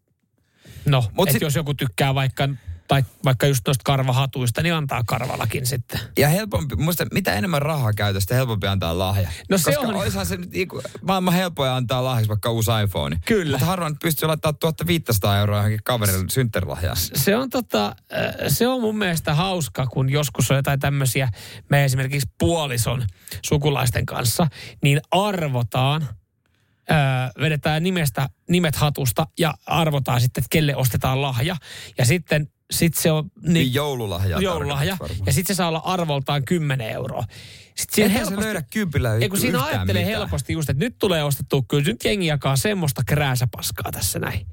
no, Mut et sit- jos joku tykkää vaikka, tai vaikka just noista karvahatuista, niin antaa karvallakin sitten. Ja helpompi, muista mitä enemmän rahaa käytä, sitä helpompi antaa lahja. No se Koska on- olisihan se nyt niinku maailman helpoja antaa lahjaksi vaikka uusi iPhone. Kyllä. Mutta harvoin pystyy laittamaan 1500 euroa johonkin kaverille synttärilahjaa. Se on, tota, äh, se on mun mielestä hauska, kun joskus on jotain tämmöisiä, me esimerkiksi puolison sukulaisten kanssa, niin arvotaan, äh, vedetään nimestä, nimet hatusta ja arvotaan sitten, että kelle ostetaan lahja. Ja sitten sit se on... Niin joululahjaa. joululahja. varmaan. Ja sitten se saa olla arvoltaan 10 euroa. Sitten siinä Eihän se löydä kympillä Ei, kun siinä ajattelee mitään. helposti just, että nyt tulee ostettua, kyllä nyt jengi jakaa semmoista krääsäpaskaa tässä näin.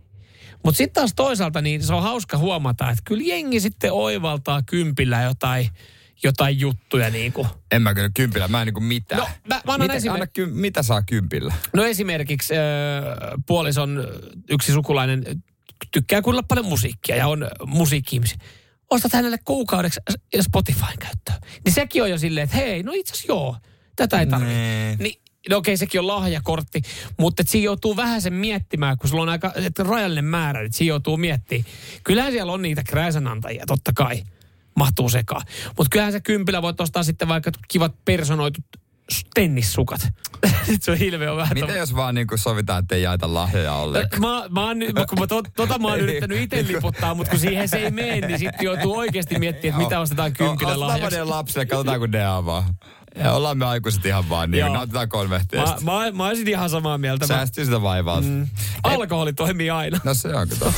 Mutta sitten taas toisaalta niin se on hauska huomata, että kyllä jengi sitten oivaltaa kympillä jotain, jotain juttuja niin kuin. En mä kyllä kympillä, mä en niinku mitään. No, mä- mä mitä, esimerk- anna ky- mitä saa kympillä? No esimerkiksi äh, puolison yksi sukulainen tykkää kuulla paljon musiikkia ja on musiikki-ihmisiä. Ostat hänelle kuukaudeksi Spotifyn käyttöön. Niin sekin on jo silleen, että hei, no itse asiassa joo, tätä ei tarvitse. Nee. Niin, no okei, sekin on lahjakortti, mutta et siinä joutuu vähän sen miettimään, kun sulla on aika et rajallinen määrä, että siinä joutuu miettimään. Kyllähän siellä on niitä krääsänantajia, totta kai, mahtuu sekaan. Mutta kyllähän se kympillä voit ostaa sitten vaikka kivat personoitut tennissukat. Sitten se on hilveä on vähän Mitä tommo- jos vaan niinku sovitaan, että ei jaeta lahjoja ollenkaan? Mä, mä oon, nyt- kun mä to, tota mä oon yrittänyt itse liputtaa, mutta kun siihen se ei mene, niin sitten joutuu oikeasti miettimään, että mitä ostetaan kympillä Ostetaan lahjaksi. ne lapsille, katsotaan kun ne avaa. Ja ollaan me aikuiset ihan vaan niin, Joo. nautitaan konvehteista. Mä, mä, mä olisin ihan samaa mieltä. Mä, Säästyy sitä vaivaa. Mm. alkoholi toimii aina. No se on kyllä.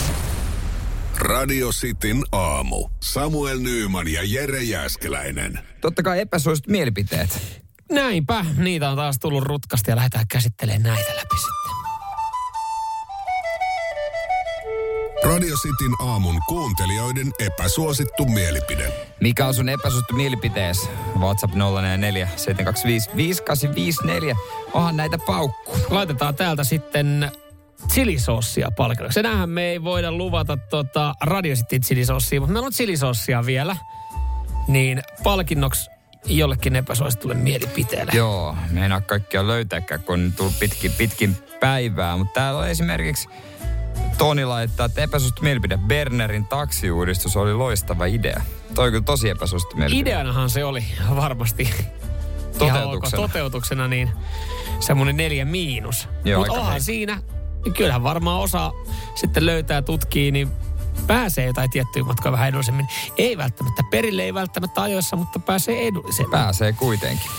Radio Cityn aamu. Samuel Nyyman ja Jere Jäskeläinen. Totta kai epäsuositut mielipiteet. Näinpä, niitä on taas tullut rutkasti ja lähdetään käsittelemään näitä läpi sitten. Radio Cityn aamun kuuntelijoiden epäsuosittu mielipide. Mikä on sun epäsuosittu mielipitees? WhatsApp 044 725 5854. Onhan näitä paukku. Laitetaan täältä sitten chilisossia palkinnoksi. Senähän me ei voida luvata tota Radio Cityn chilisossia, mutta meillä on chilisossia vielä. Niin palkinnoksi jollekin epäsuositulle mielipiteelle. Joo, me ei kaikkia löytääkään, kun on tullut pitkin, pitkin päivää. Mutta täällä on esimerkiksi Toni laittaa, että epäsuosittu mielipide. Bernerin taksiuudistus oli loistava idea. Toi on kyllä tosi epäsuosittu mielipide. Ideanahan se oli varmasti. Toteutuksena. ok. Toteutuksena niin semmoinen neljä miinus. Mutta onhan siinä, niin kyllähän varmaan osa sitten löytää tutkii, niin pääsee jotain tiettyä matkaa vähän edullisemmin. Ei välttämättä perille, ei välttämättä ajoissa, mutta pääsee edullisemmin. Pääsee kuitenkin.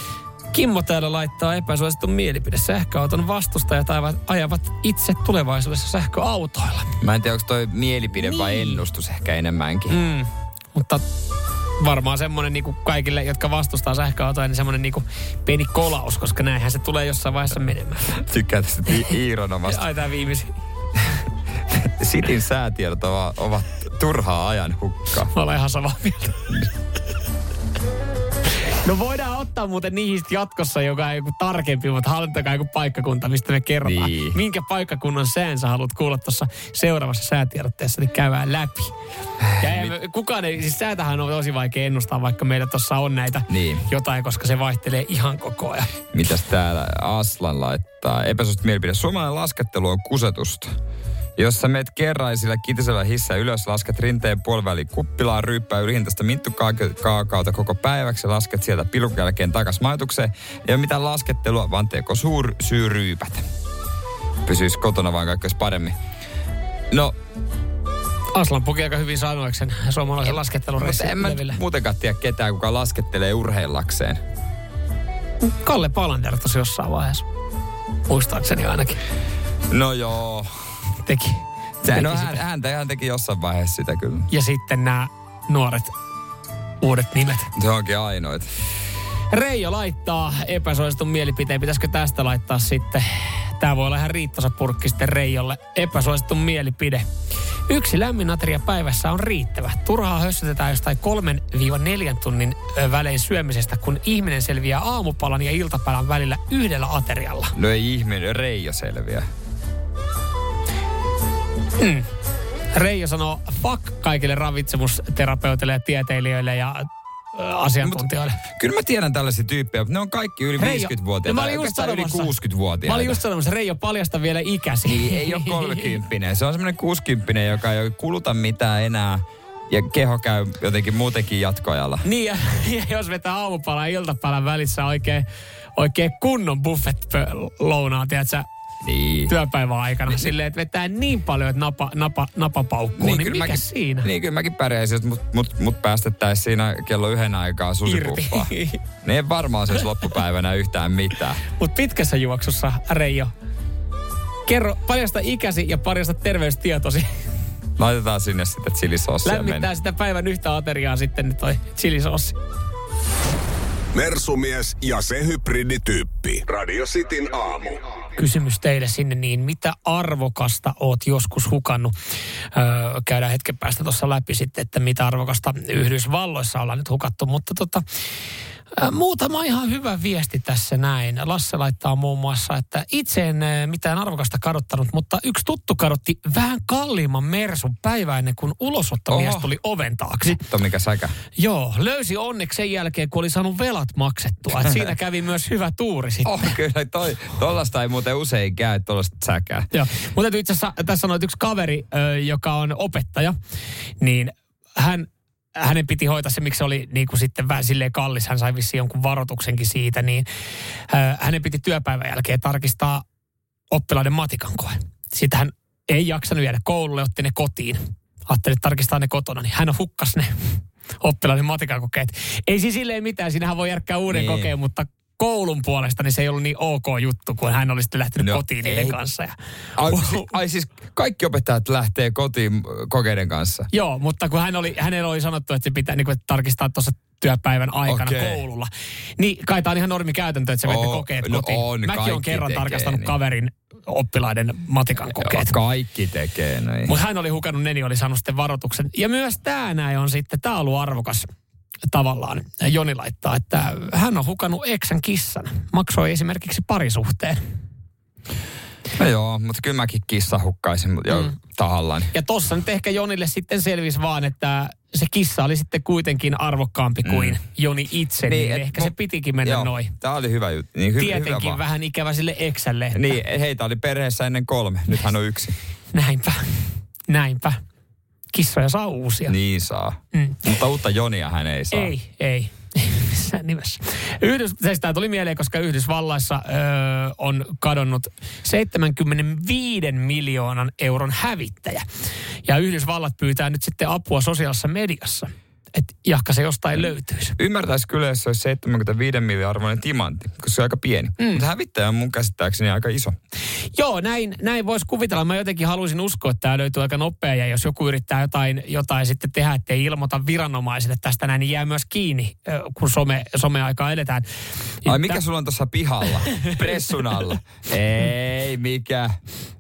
Kimmo täällä laittaa epäsuosittu mielipide. Sähköauton vastustajat ajavat, ajavat itse tulevaisuudessa sähköautoilla. Mä en tiedä, onko toi mielipide niin. vai Niin. ennustus ehkä enemmänkin. Mm, mutta varmaan semmoinen niinku kaikille, jotka vastustaa sähköautoja, niin semmoinen niinku pieni kolaus, koska näinhän se tulee jossain vaiheessa menemään. Tykkää tästä Iiron omasta. Ai tää viimeisin. Sitin säätiedot ovat, ovat turhaa ajan hukkaa. Mä olen ihan samaa mieltä. No voidaan ottaa muuten niihin jatkossa, joka on joku tarkempi, mutta hallintakaa joku paikkakunta, mistä me kerrotaan. Niin. Minkä paikkakunnan sään sä haluat kuulla tuossa seuraavassa säätiedotteessa, niin käydään läpi. Ja ei, me- kukaan ei, siis säätähän on tosi vaikea ennustaa, vaikka meillä tuossa on näitä Niin. jotain, koska se vaihtelee ihan koko ajan. Mitäs täällä Aslan laittaa? Epäsuosittu mielipide. Suomalainen laskettelu on kusetusta. Jos sä meet kerraisilla kitisellä hissä ylös, lasket rinteen puoliväliin kuppilaan, ryyppää ylihintästä minttukaakaota koko päiväksi ja lasket sieltä pilkun jälkeen takas maitukseen. Ei ole mitään laskettelua, vaan teeko suur syy ryypätä. Pysyis kotona vaan kaikkein paremmin. No, Aslan puki aika hyvin sanoiksen suomalaisen laskettelun mutta en mä muutenkaan tiedä ketään, kuka laskettelee urheillakseen. Kalle Palander tosi jossain vaiheessa. Muistaakseni ainakin No joo. Teki. Se, teki no hän, hän, hän teki jossain vaiheessa sitä kyllä. Ja sitten nämä nuoret uudet nimet. Se onkin ainoita. Reijo laittaa epäsuositun mielipiteen. Pitäisikö tästä laittaa sitten? Tämä voi olla ihan riittosa purkki sitten Reijolle. Epäsuosittu mielipide. Yksi lämmin ateria päivässä on riittävä. Turhaa hössytetään jostain 3-4 tunnin välein syömisestä, kun ihminen selviää aamupalan ja iltapalan välillä yhdellä aterialla. No ei ihminen, Reijo selviä. Reijo sanoo fuck kaikille ravitsemusterapeuteille ja tieteilijöille ja asiantuntijoille. Kyllä mä tiedän tällaisia tyyppejä, mutta ne on kaikki yli Reijo- 50-vuotiaita. No mä olin just yli sanomassa. 60-vuotiaita. Mä olin just sanomassa, Reijo paljasta vielä ikäsi. Niin, ei ole 30 Se on semmoinen 60 joka ei kuluta mitään enää. Ja keho käy jotenkin muutenkin jatkoajalla. Niin, ja, ja jos vetää aamupalan ja iltapalan välissä oikein, oikein kunnon buffet lounaa, tiedätkö, Niin. työpäivän aikana. Silleen, että vetää niin paljon, että napa, napa, napa paukkuu. Niin, niin kyllä mikä mäkin, siinä? Niin, kyllä mäkin pärjäisin, jos mut, mut, mut päästettäisiin siinä kello yhden aikaa susipuffaa. Niin ei varmaan siis loppupäivänä yhtään mitään. Mutta pitkässä juoksussa, Reijo, kerro paljasta ikäsi ja paljasta terveystietosi. Laitetaan sinne sitten chilisossia Lämmittää mennä. sitä päivän yhtä ateriaa sitten nyt toi chilisossi. Mersumies ja se hybridityyppi. Radio Cityn aamu. Kysymys teille sinne, niin mitä arvokasta oot joskus hukannut? Öö, käydään hetken päästä tuossa läpi sitten, että mitä arvokasta Yhdysvalloissa ollaan nyt hukattu, mutta tota, muutama ihan hyvä viesti tässä näin. Lasse laittaa muun muassa, että itse en mitään arvokasta kadottanut, mutta yksi tuttu kadotti vähän kalliimman Mersun päivää ennen kuin ulosottomies Oho. tuli oven taakse. Hitto mikä säkä. Joo, löysi onneksi sen jälkeen, kun oli saanut velat maksettua. Et siinä kävi myös hyvä tuuri sitten. Oh, kyllä, toi, tollasta ei muuten usein käy, tollasta säkää. Joo, mutta itse asiassa tässä että yksi kaveri, joka on opettaja, niin hän, hänen piti hoitaa se, miksi se oli niin kuin sitten vähän silleen kallis, hän sai vissiin jonkun varoituksenkin siitä, niin hänen piti työpäivän jälkeen tarkistaa oppilaiden matikan koe. Sitten hän ei jaksanut jäädä koululle, otti ne kotiin. Ajattelin, että tarkistaa ne kotona, niin hän hukkas ne oppilaiden matikan kokeet. Ei siis silleen mitään, siinähän voi järkkää uuden Niin. kokeen, mutta koulun puolesta niin se ei ollut niin ok juttu, kun hän oli sitten lähtenyt No, kotiin niiden ei. kanssa. Ja, Ai, si- ai siis kaikki opettajat lähtee kotiin kokeiden kanssa. Joo, mutta kun hän oli, hänellä oli sanottu, että se pitää niin kuin, tarkistaa tuossa työpäivän aikana Okei. koululla. Niin kai tämä on ihan normikäytäntö, että se Oo, kokeet no kotiin. on, Mäkin olen kerran tekee tarkastanut niin. kaverin oppilaiden matikan kokeet. Kaikki tekee näin. Mutta hän oli hukannut ne, niin oli saanut sitten varoituksen. Ja myös tämä näin on sitten, tämä on ollut arvokas tavallaan. Joni laittaa, että hän on hukannut eksän kissan. Maksoi esimerkiksi parisuhteen. No joo, mutta kyllä mäkin kissa hukkaisin jo Mm. tahallani. Ja tossa nyt ehkä Jonille sitten selvisi vaan, että se kissa oli sitten kuitenkin arvokkaampi kuin Mm. Joni itse, niin, Niin, et ehkä mu- se pitikin mennä Joo, noin. Tää oli hyvä juttu. Niin, hy- hyvä Tietenkin vaan. vähän ikävä sille eksälle. Että Niin, heitä oli perheessä ennen kolme. Nyt hän on yksi. Näinpä, näinpä. Kissoja saa uusia. Niin saa. Mm. Mutta uutta Jonia hän ei saa. Ei, ei. Missään nimessä. Yhdys, siis tämä tuli mieleen, koska Yhdysvalloissa öö, on kadonnut 75 miljoonan euron hävittäjä. Ja Yhdysvallat pyytää nyt sitten apua sosiaalisessa mediassa, että jahka se jostain löytyisi. Ymmärtäisi kyllä, jos se olisi 75 miljoonaa arvoinen timantti, koska se on aika pieni. Mm. Mutta hävittäjä on mun käsittääkseni aika iso. Joo, näin, näin voisi kuvitella. Mä jotenkin haluaisin uskoa, että tämä löytyy aika nopea ja jos joku yrittää jotain, jotain sitten tehdä, ettei ilmoita viranomaisille tästä näin, niin jää myös kiinni, kun some, someaikaa edetään. Ai mikä sulla on tuossa pihalla? Pressun alla. Ei mikä.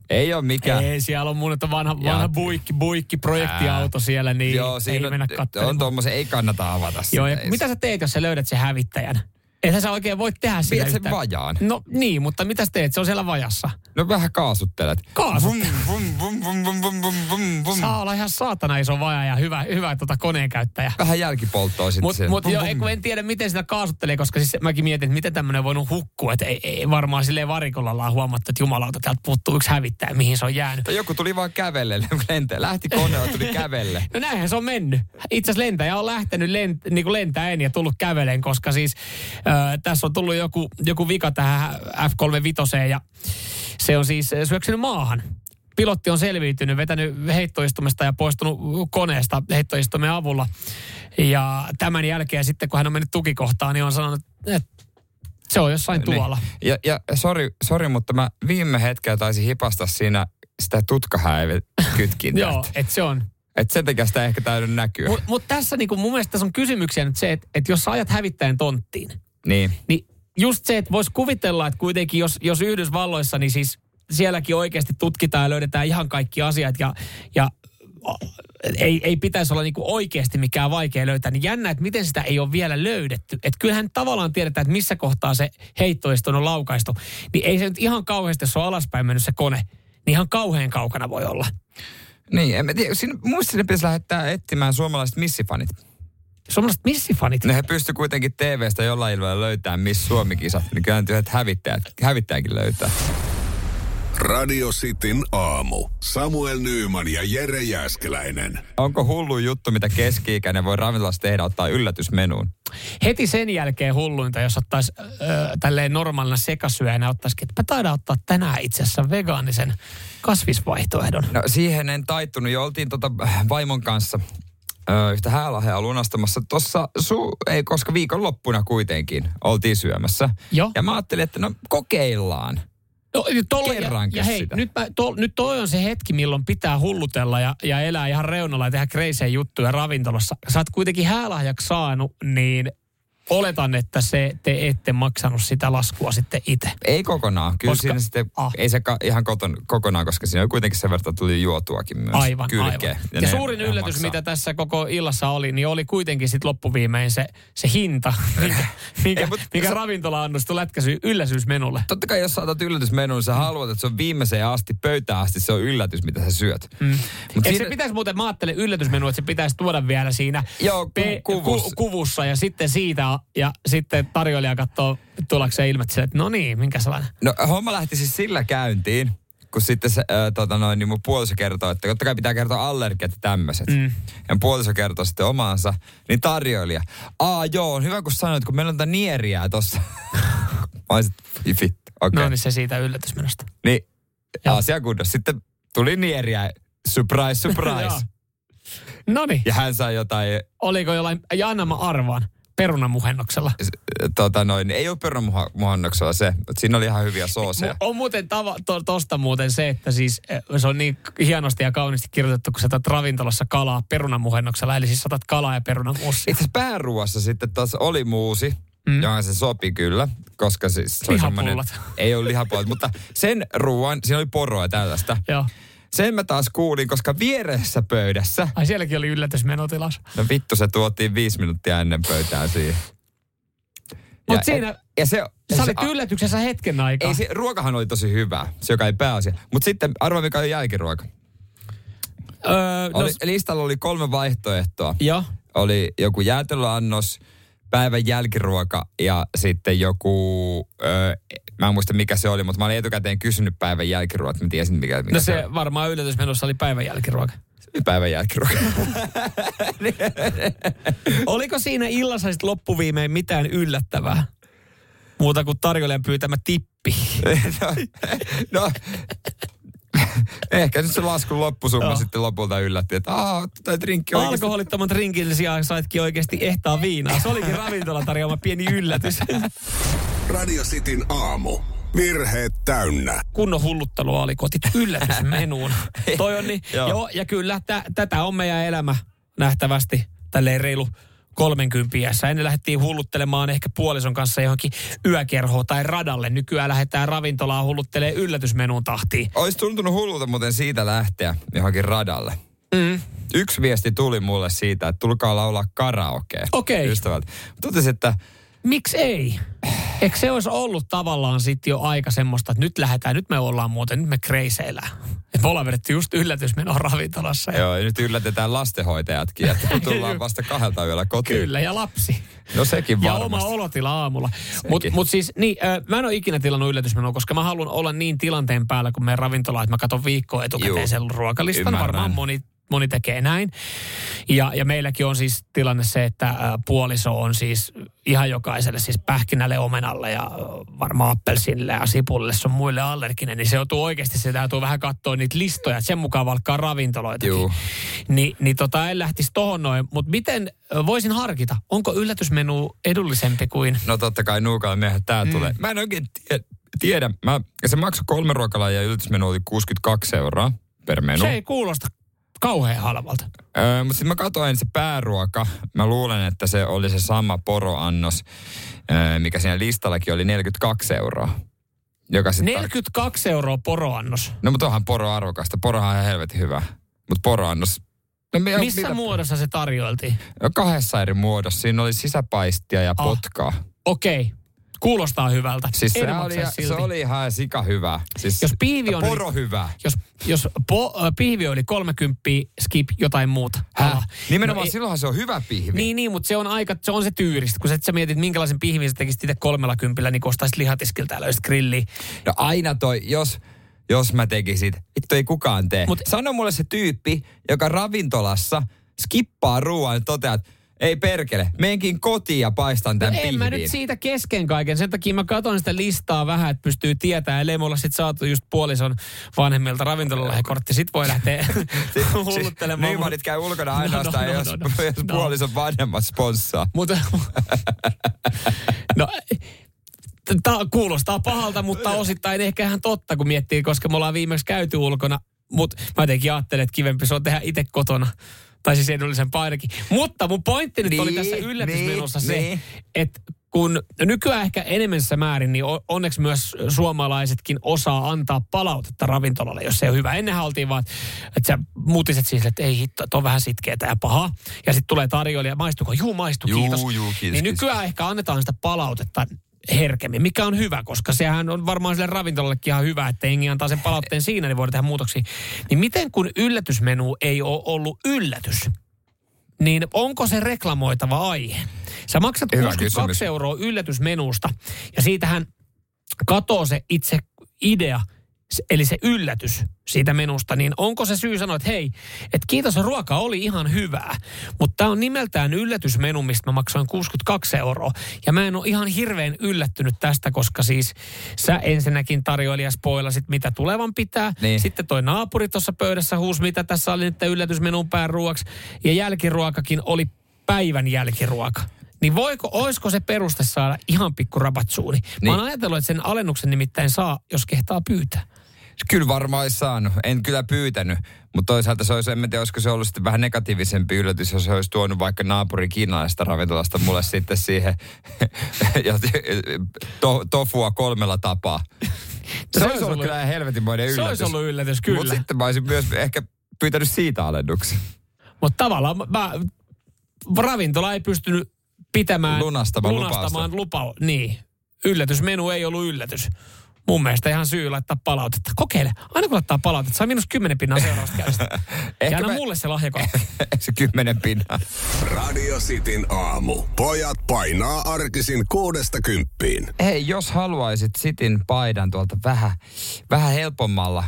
Ei ole mikä. Ei, siellä on mun että vanha, Ja- vanha buikki, buikki projektiauto siellä, niin Joo, ei siinä mennä on, katselemaan. on tuommoisen, ei kannata avata sitä. Joo, ja Ei mitä sä teet, jos sä löydät sen hävittäjän? Eihän sä oikein voi tehdä sitä Pidät sen yhtään. vajaan. No niin, mutta mitä teet? Se on siellä vajassa. No vähän kaasuttelet. Kaasuttelet. Vum, vum, vum, vum, vum, vum, vum, vum. Saa olla ihan saatana iso vaja ja hyvä, hyvä tota koneen käyttäjä. Vähän jälkipolttoa sitten. Mutta mut vum. kun en tiedä, miten sitä kaasuttelee, koska siis mäkin mietin, että miten tämmöinen voinut hukkua. Että ei, ei varmaan silleen varikolla ollaan huomattu, että jumalauta, täältä puuttuu yksi hävittäjä, mihin se on jäänyt. Tai joku tuli vaan kävelle, lente. Lähti koneella, tuli kävelle. No näinhän se on mennyt. Itse asiassa lentäjä on lähtenyt lent, niin kuin lentäen ja tullut käveleen, koska siis tässä on tullut joku, joku vika tähän F35 ja se on siis syöksynyt maahan. Pilotti on selviytynyt, vetänyt heittoistumesta ja poistunut koneesta heittoistuimen avulla. Ja tämän jälkeen sitten, kun hän on mennyt tukikohtaan, niin on sanonut, että se on jossain tuolla. Niin. Ja, ja sorry, sorry, mutta mä viime hetkellä taisin hipasta siinä sitä tutkahäivekytkintää. Joo, että se on. Et sen takia sitä ehkä täydy näkyä. Mutta mut tässä niinku, mun mielestä tässä on kysymyksiä nyt se, että et jos sä ajat hävittäjän tonttiin, Niin. Niin just se, että voisi kuvitella, että kuitenkin jos, jos Yhdysvalloissa, niin siis sielläkin oikeasti tutkitaan ja löydetään ihan kaikki asiat ja, ja ei, ei pitäisi olla niinku oikeasti mikään vaikea löytää. Niin jännä, että miten sitä ei ole vielä löydetty. Että kyllähän tavallaan tiedetään, että missä kohtaa se heittoisto on laukaistu. Niin ei se nyt ihan kauheasti, jos on alaspäin mennyt se kone, niin ihan kauhean kaukana voi olla. Niin, en mä tiedä. Siinä, muista sinne pitäisi lähettää etsimään suomalaiset missifanit. Suomalaiset missifanit. Ne he pysty kuitenkin TV-stä jollain ilmalla löytämään Miss Suomi-kisat. Niin kyllä yhdet hävittäjät, hävittäjäkin löytää. Radio Cityn aamu. Samuel Nyyman ja Jere Jäskeläinen. Onko hullu juttu, mitä keski-ikäinen voi ravintolassa tehdä, ottaa yllätysmenuun? heti sen jälkeen hulluinta, jos ottaisi äh, tälleen normaalina sekasyöjänä, ottaisikin, että mä taidan ottaa tänään itse asiassa vegaanisen kasvisvaihtoehdon. No siihen en taittunut. Jo oltiin tota vaimon kanssa yhtä häälahjaa lunastamassa tuossa, su- ei koska viikonloppuna kuitenkin oltiin syömässä. Joo. Ja mä ajattelin, että no kokeillaan. No, tolla, ja, Kerrankin ja hei, sitä. nyt, mä, to, nyt toi on se hetki, milloin pitää hullutella ja, ja elää ihan reunalla ja tehdä kreisejä juttuja ravintolassa. Sä oot kuitenkin häälahjaksi saanut, niin oletan, että se, te ette maksanut sitä laskua sitten itse. Ei kokonaan. Kyllä Koska- siinä sitten, ah. ei se ka- ihan koton, kokonaan, koska siinä kuitenkin sen verran tuli juotuakin myös Aivan, kylkeen. aivan. Ja, ja ne- suurin yllätys, maksaa. mitä tässä koko illassa oli, niin oli kuitenkin sitten loppuviimein se, se hinta, mikä, mikä, Ei, mikä sä- ravintola annostui lätkäsy ylläsyysmenulle. Totta kai jos saatat yllätysmenun, sä haluat, että se on viimeiseen asti, pöytään asti, se on yllätys, mitä sä syöt. Mm. Mut siinä, se pitäisi muuten, mä ajattelen yllätysmenu, että se pitäisi tuoda vielä siinä Joo, ku- kuvussa. Ku, kuvussa ja sitten siitä ja sitten tarjoilija katsoo tullakseen ilmet sille, että no niin, minkä sellainen. No homma lähti siis sillä käyntiin, kun sitten se, äh, tota noin, niin mun puoliso kertoi, että totta kai pitää kertoa allergiat ja tämmöiset. Mm. Ja puoliso kertoi sitten omaansa, niin tarjoilija. Aa joo, on hyvä kun sanoit, kun meillä on tätä nieriää tossa. Mä olisin, okei. No niin se siitä yllätysmenusta. Niin, Joo. asia kunnossa. Sitten tuli nieriä, surprise, surprise. No niin, ja hän sai jotain, oliko jollain, ja anna mä arvaan, perunamuhennoksella. tota noin, ei ole perunmuhannoksella se, mutta siinä oli ihan hyviä sooseja. On muuten tava, to, tosta muuten se, että siis eh, se on niin hienosti ja kauniisti kirjoitettu, kun sä ravintolassa kalaa perunamuhennoksella, eli siis saatat kalaa ja perunamuussia. Itse pääruuassa sitten taas oli muusi, mm. johon se sopi kyllä, koska siis se oli semmoinen, ei ollut lihapullat, mutta sen ruoan, siinä oli poroa ja tällaista. Joo. Sen mä taas kuulin, koska vieressä pöydässä, Ai sielläkin oli yllätysmenutilas. no vittu se tuotiin viisi minuuttia ennen pöytään siihen. Mut siinä- ja se, Sä se- olit yllätyksessä hetken aikaa. Ei se, ruokahan oli tosi hyvää, se joka ei pääasia. Mutta sitten arvaa mikä oli jälkiruoka. Öö, no, Oli, listalla oli kolme vaihtoehtoa. joo. Oli joku jäätelöannos, päivän jälkiruoka ja sitten joku, öö, mä en muista mikä se oli, mutta mä olin etukäteen kysynyt päivän jälkiruoka, mä tiesin mikä, mikä No se, se on. varmaan yllätysmenussa oli päivän jälkiruoka. Oli päivän jälkiruoka. Oliko siinä illassa sitten loppuviimein mitään yllättävää? Muuta kuin tarjoilijan pyytämä tippi. no, no, ehkä nyt se laskun loppusumma Joo. sitten lopulta yllätti, että aah, tai drinkki oikeasti. Alkoholittoman drinkin sijaan saitkin oikeasti ehtaa viinaa. Se olikin ravintola tarjoama pieni yllätys. Radio Cityn aamu. Virheet täynnä. Kunnon hulluttelua oli kotit yllätysmenuun. Toi on niin, Joo. joo. ja kyllä tä, tätä on meidän elämä nähtävästi tälleen reilu kolmenkympiässä. Ennen lähdettiin hulluttelemaan ehkä puolison kanssa johonkin yökerhoon tai radalle. Nykyään lähdetään ravintolaan hulluttelee yllätysmenuun tahtiin. Olisi tuntunut hullulta muuten siitä lähteä johonkin radalle. Mm. Yksi viesti tuli mulle siitä, että tulkaa laulaa karaokea. Okei. Ystävät. Totesin, että miksi ei? Eikö se olisi ollut tavallaan sitten jo aika semmoista, että nyt lähdetään, nyt me ollaan muuten, nyt me kreiseillään. Et me ollaan vedetty just yllätysmeno ravintolassa. Ja... Joo, ja nyt yllätetään lastenhoitajatkin, että kun tullaan vasta kahdelta yöllä kotiin. Kyllä, ja lapsi. No sekin Ja varmasti. oma olotila aamulla. Mutta mut siis, niin, äh, mä en ole ikinä tilannut yllätysmenoa, koska mä haluan olla niin tilanteen päällä, kun meidän ravintola, että mä katson viikkoa etukäteen Juu, sen ruokalistan. ymmärrän. Varmaan moni, moni tekee näin. Ja, ja meilläkin on siis tilanne se, että puoliso on siis ihan jokaiselle, siis pähkinälle, omenalle ja varmaan appelsiinille ja sipulle, se on muille allerginen, niin se joutuu oikeasti, se täytyy vähän katsoa niitä listoja, sen mukaan valkkaa ravintoloitakin. Juu. Ni, niin tota en lähtisi tohon noin, mutta miten voisin harkita, onko yllätysmenu edullisempi kuin... No totta kai nuukalla miehet tää mm. tulee. Mä en oikein tie- tiedä. Mä, se maksoi kolme ruokalaa ja yllätysmenu oli 62 euroa per menu. Se ei kuulosta kauhean halvalta. Öö, mutta sitten mä katsoin se pääruoka. Mä luulen, että se oli se sama poroannos, öö, mikä siinä listallakin oli 42 euroa. Joka sit 42 euroa poroannos. No mutta onhan poro arvokasta. Porohan on ihan helvetin hyvä. Mutta poroannos... No, me- Missä mitä- muodossa se tarjoiltiin? No, Kahdessa eri muodossa. Siinä oli sisäpaistia ja Ah. potkaa. Okei, kuulostaa hyvältä. Siis se oli, se oli ihan sika hyvä. Siis, Jos piivi on- Poro hyvä. Jos, jos po, ö, pihvi oli 30, skip jotain muuta. Häh? Nimenomaan No ei- silloinhan se on hyvä pihvi. Niin, niin, mutta se on aika, se on se tyyristä. Kun sä, et sä mietit, minkälaisen pihvin sä tekisit itse kolmella kympillä, niin kun ostaisit lihatiskiltä ja löysit grilliä. No aina toi, jos, jos mä tekisin, vittu ei kukaan tee. Mut, Sano mulle se tyyppi, joka ravintolassa skippaa ruoan ja toteaa, että ei perkele, menkin kotiin ja paistan tämän No en pihviin. mä nyt siitä kesken kaiken. Sen takia mä katson sitä listaa vähän, että pystyy tietämään. Ellei mulla sit saatu just puolison vanhemmilta ravintolalahekortti. Sit voi lähteä hulluttelemaan. Nymanit käy ulkona No, no, ainoastaan, no, jos, no, no. jos No. puolison vanhemmat sponssaa. Mutta, no, tämä kuulostaa pahalta, mutta osittain ehkä ihan totta, kun miettii, koska me ollaan viimeksi käyty ulkona. Mutta mä jotenkin ajattelen, että kivempi se on tehdä itse kotona. Tai siis edullisen ainakin. Mutta mun pointti nyt oli Niin, tässä yllätysmenossa niin, se, niin. että kun nykyään ehkä enemmässä määrin, niin onneksi myös suomalaisetkin osaa antaa palautetta ravintolalle, jos se ei ole hyvä. Ennenhän oltiin vaan, että sä muutiset siis, että ei hitto, että on vähän sitkeätä ja pahaa. Ja sitten tulee tarjoilija, maistuko? Juu, maistu, Juu, kiitos. juu, kiitos, niin kiitos. nykyään ehkä annetaan sitä palautetta herkemmin, mikä on hyvä, koska sehän on varmaan sille ravintolallekin ihan hyvä, että jengi antaa sen palautteen siinä, niin voidaan tehdä muutoksia. Niin miten kun yllätysmenu ei ole ollut yllätys, niin onko se reklamoitava aihe? Sä maksat Hyvä 62 kysymys. euroa yllätysmenusta ja siitähän katoo se itse idea, eli se yllätys siitä menusta, niin onko se syy sanoa, että hei, että kiitos, ruoka oli ihan hyvää, mutta tämä on nimeltään yllätysmenu, mistä mä maksoin 62 euroa. Ja mä en ole ihan hirveän yllättynyt tästä, koska siis sä ensinnäkin tarjoilija spoilasit, mitä tulevan pitää. Niin. Sitten toi naapuri tuossa pöydässä huusi, mitä tässä oli nyt yllätysmenun pääruoksi. Ja jälkiruokakin oli päivän jälkiruoka. Niin voiko, oisko se peruste saada ihan pikku rabatsuuni? Mä Niin. oon ajatellut, että sen alennuksen nimittäin saa, jos kehtaa pyytää. Kyllä varmaan olisi saanut. En kyllä pyytänyt. Mutta toisaalta se olisi, en tiedä, olisiko se ollut sitten vähän negatiivisempi yllätys, jos se olisi tuonut vaikka naapurin kiinalaisesta ravintolasta mulle sitten siihen ja to, tofua kolmella tapaa. Se, Se se olisi ollut ollut- kyllä helvetinmoinen Se yllätys. olisi ollut yllätys, kyllä. Mutta sitten mä olisin myös ehkä pyytänyt siitä alennuksen. Mutta tavallaan mä, ravintola ei pystynyt pitämään... Lunastamaan lunastamaan lupa, Niin. Yllätysmenu ei ollut yllätys. Mun mielestä ihan syy laittaa palautetta. Kokeile. Aina kun laittaa palautetta, saa miinus kymmenen pinnaa seuraavasta käystä. ja Ehkä anna mä- mulle se lahjakortti. se kymmenen pinnaa. Radio Cityn aamu. Pojat painaa arkisin kuudesta kymppiin. Hei, jos haluaisit Sitin paidan tuolta vähän, vähän helpommalla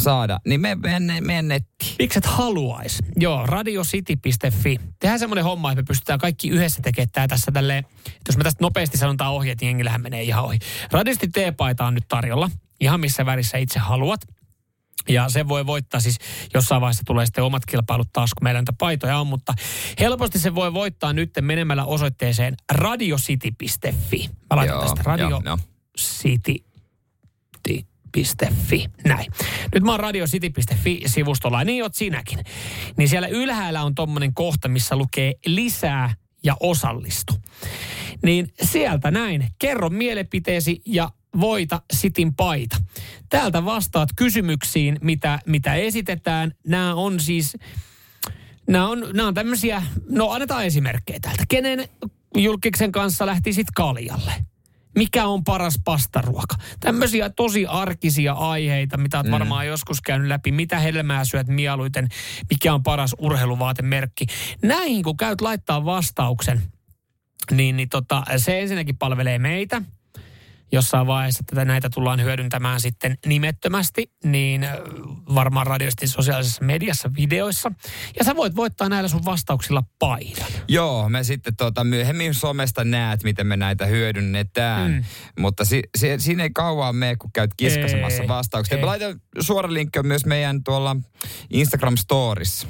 saada, niin me mene, mene nettiin. Miksi et haluais? Joo, radiocity.fi. Tehdään semmoinen homma, että me pystytään kaikki yhdessä tekemään tää tässä tälleen. että Jos mä tästä nopeasti sanon tää ohjeet, niin jengillähän menee ihan ohi. Radiosti T-paita on nyt tarjolla. Ihan missä värissä itse haluat. Ja se voi voittaa siis, jossain vaiheessa tulee sitten omat kilpailut taas, kun meillä näitä paitoja on, mutta helposti se voi voittaa nyt menemällä osoitteeseen radiocity.fi. Mä laitan Joo, tästä joo, joo. radiocity Fi. Näin. Nyt mä oon radiocity.fi-sivustolla, niin oot sinäkin. Niin siellä ylhäällä on tommonen kohta, missä lukee lisää ja osallistu. Niin sieltä näin, kerro mielipiteesi ja voita sitin paita. Täältä vastaat kysymyksiin, mitä, mitä esitetään. Nämä on siis, nämä on, nämä on tämmöisiä, no annetaan esimerkkejä täältä. Kenen julkiksen kanssa lähtisit kaljalle? Mikä on paras pastaruoka? Tämmöisiä tosi arkisia aiheita, mitä olet varmaan joskus käynyt läpi. Mitä helmää syöt mieluiten? Mikä on paras urheiluvaatemerkki? Näihin kun käyt laittaa vastauksen, niin, niin tota, se ensinnäkin palvelee meitä. Jossain vaiheessa tätä näitä tullaan hyödyntämään sitten nimettömästi, niin varmaan radiosti sosiaalisessa mediassa, videoissa. Ja sä voit voittaa näillä sun vastauksilla paidan. Joo, me sitten tuota, myöhemmin somesta näet, miten me näitä hyödynnetään. Mm. Mutta si, si, siinä ei kauan mene, kun käyt kiskasemassa Ei, vastauksia. ei. Me laitan suora linkki myös meidän tuolla Instagram Stories.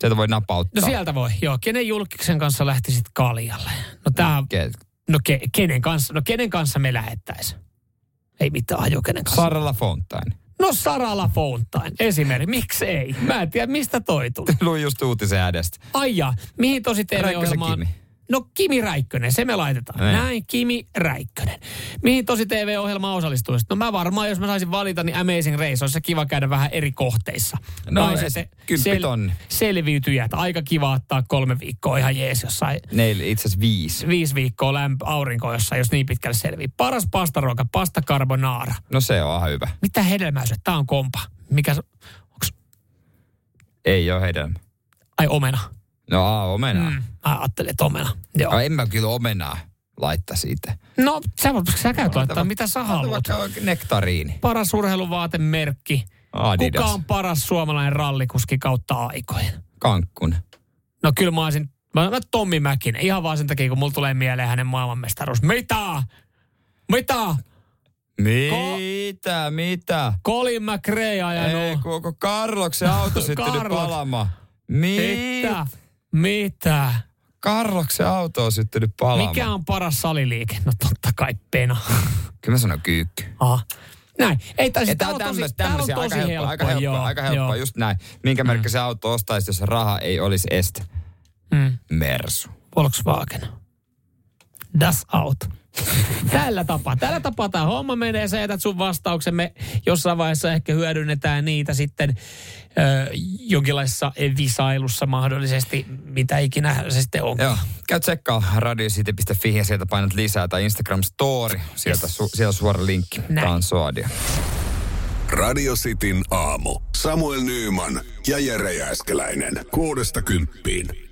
Sieltä voi napauttaa. No sieltä voi, joo. Kenen julkiksen kanssa lähtisit kaljalle? No tää, Ke- no ke, kenen kanssa, no kenen kanssa me lähettäisiin? Ei mitään ajo kenen kanssa. Saralla Fontaine. no Sarala Fountain, esimerkiksi. Miksi ei? Mä en tiedä, mistä toi tuli. Luin just uutisen ädestä. Ai ja, mihin tosi TV-ohjelmaan? No Kimi Räikkönen, se me laitetaan. Näin. Näin, Kimi Räikkönen. Mihin tosi TV-ohjelmaan osallistuisit? No mä varmaan, jos mä saisin valita, niin Amazing Race olisi se kiva käydä vähän eri kohteissa. No, es- sitten kymppitonni. selviytyjät. Aika kiva ottaa kolme viikkoa ihan jees jossain Neillä itse asiassa viisi. viisi viikkoa lämpö aurinko, jossa jos niin pitkälle selvii. Paras pastaruoka, pasta carbonara. No se on ihan hyvä. Mitä hedelmää syöt? Tää on kompa. Mikä, se- onks, Ei ole hedelmä. ai omena. No aa, omenaa. Mm, mä ajattelin, että omena. Joo. Mm. En mä kyllä omenaa laittaa siitä. No, sä, voit- sä käyt laittaa mitä sä haluat. Nektariini. Paras urheiluvaatemerkki. Adidas. Kuka on paras suomalainen rallikuski kautta aikojen? Kankkun. No kyllä mä olisin, mä, mä Tommi Mäkinen. Ihan vaan sen takia, kun mulla tulee mieleen hänen maailmanmestaruus. Mitä? Mitä? Mitä, mitä? Colin McRae Ei, ajanut. koko Karloksen auto syttynyt Carlos. palamaan. Mitä? Mitä? Karloksen auto on syttynyt palamaan. Mikä on paras saliliike? No totta kai pena. Kyllä mä sanon kyykky. Aha. Näin. Ei, tai siis on tosi, tämmöistä, tää on tosi aika helppoa. aika helppoa, joo, aika helppoa, joo. just näin. Minkä merkki se auto ostaisi, jos raha ei olisi este? Mm. Mersu. Volkswagen. Das Auto. Tällä tapaa. Tällä tapaa tämä homma menee. Sä jätät sun vastauksen. Me jossain vaiheessa ehkä hyödynnetään niitä sitten jonkinlaisessa visailussa mahdollisesti, mitä ikinä se sitten on. Joo, käy tsekkaa radiocity.fi ja sieltä painat lisää tai Instagram Story. Sieltä, su, siellä on suora linkki. Näin. Tää on Soadia. Radio Cityn aamu. Samuel Nyyman ja Jere Jääskeläinen. Kuudesta kymppiin.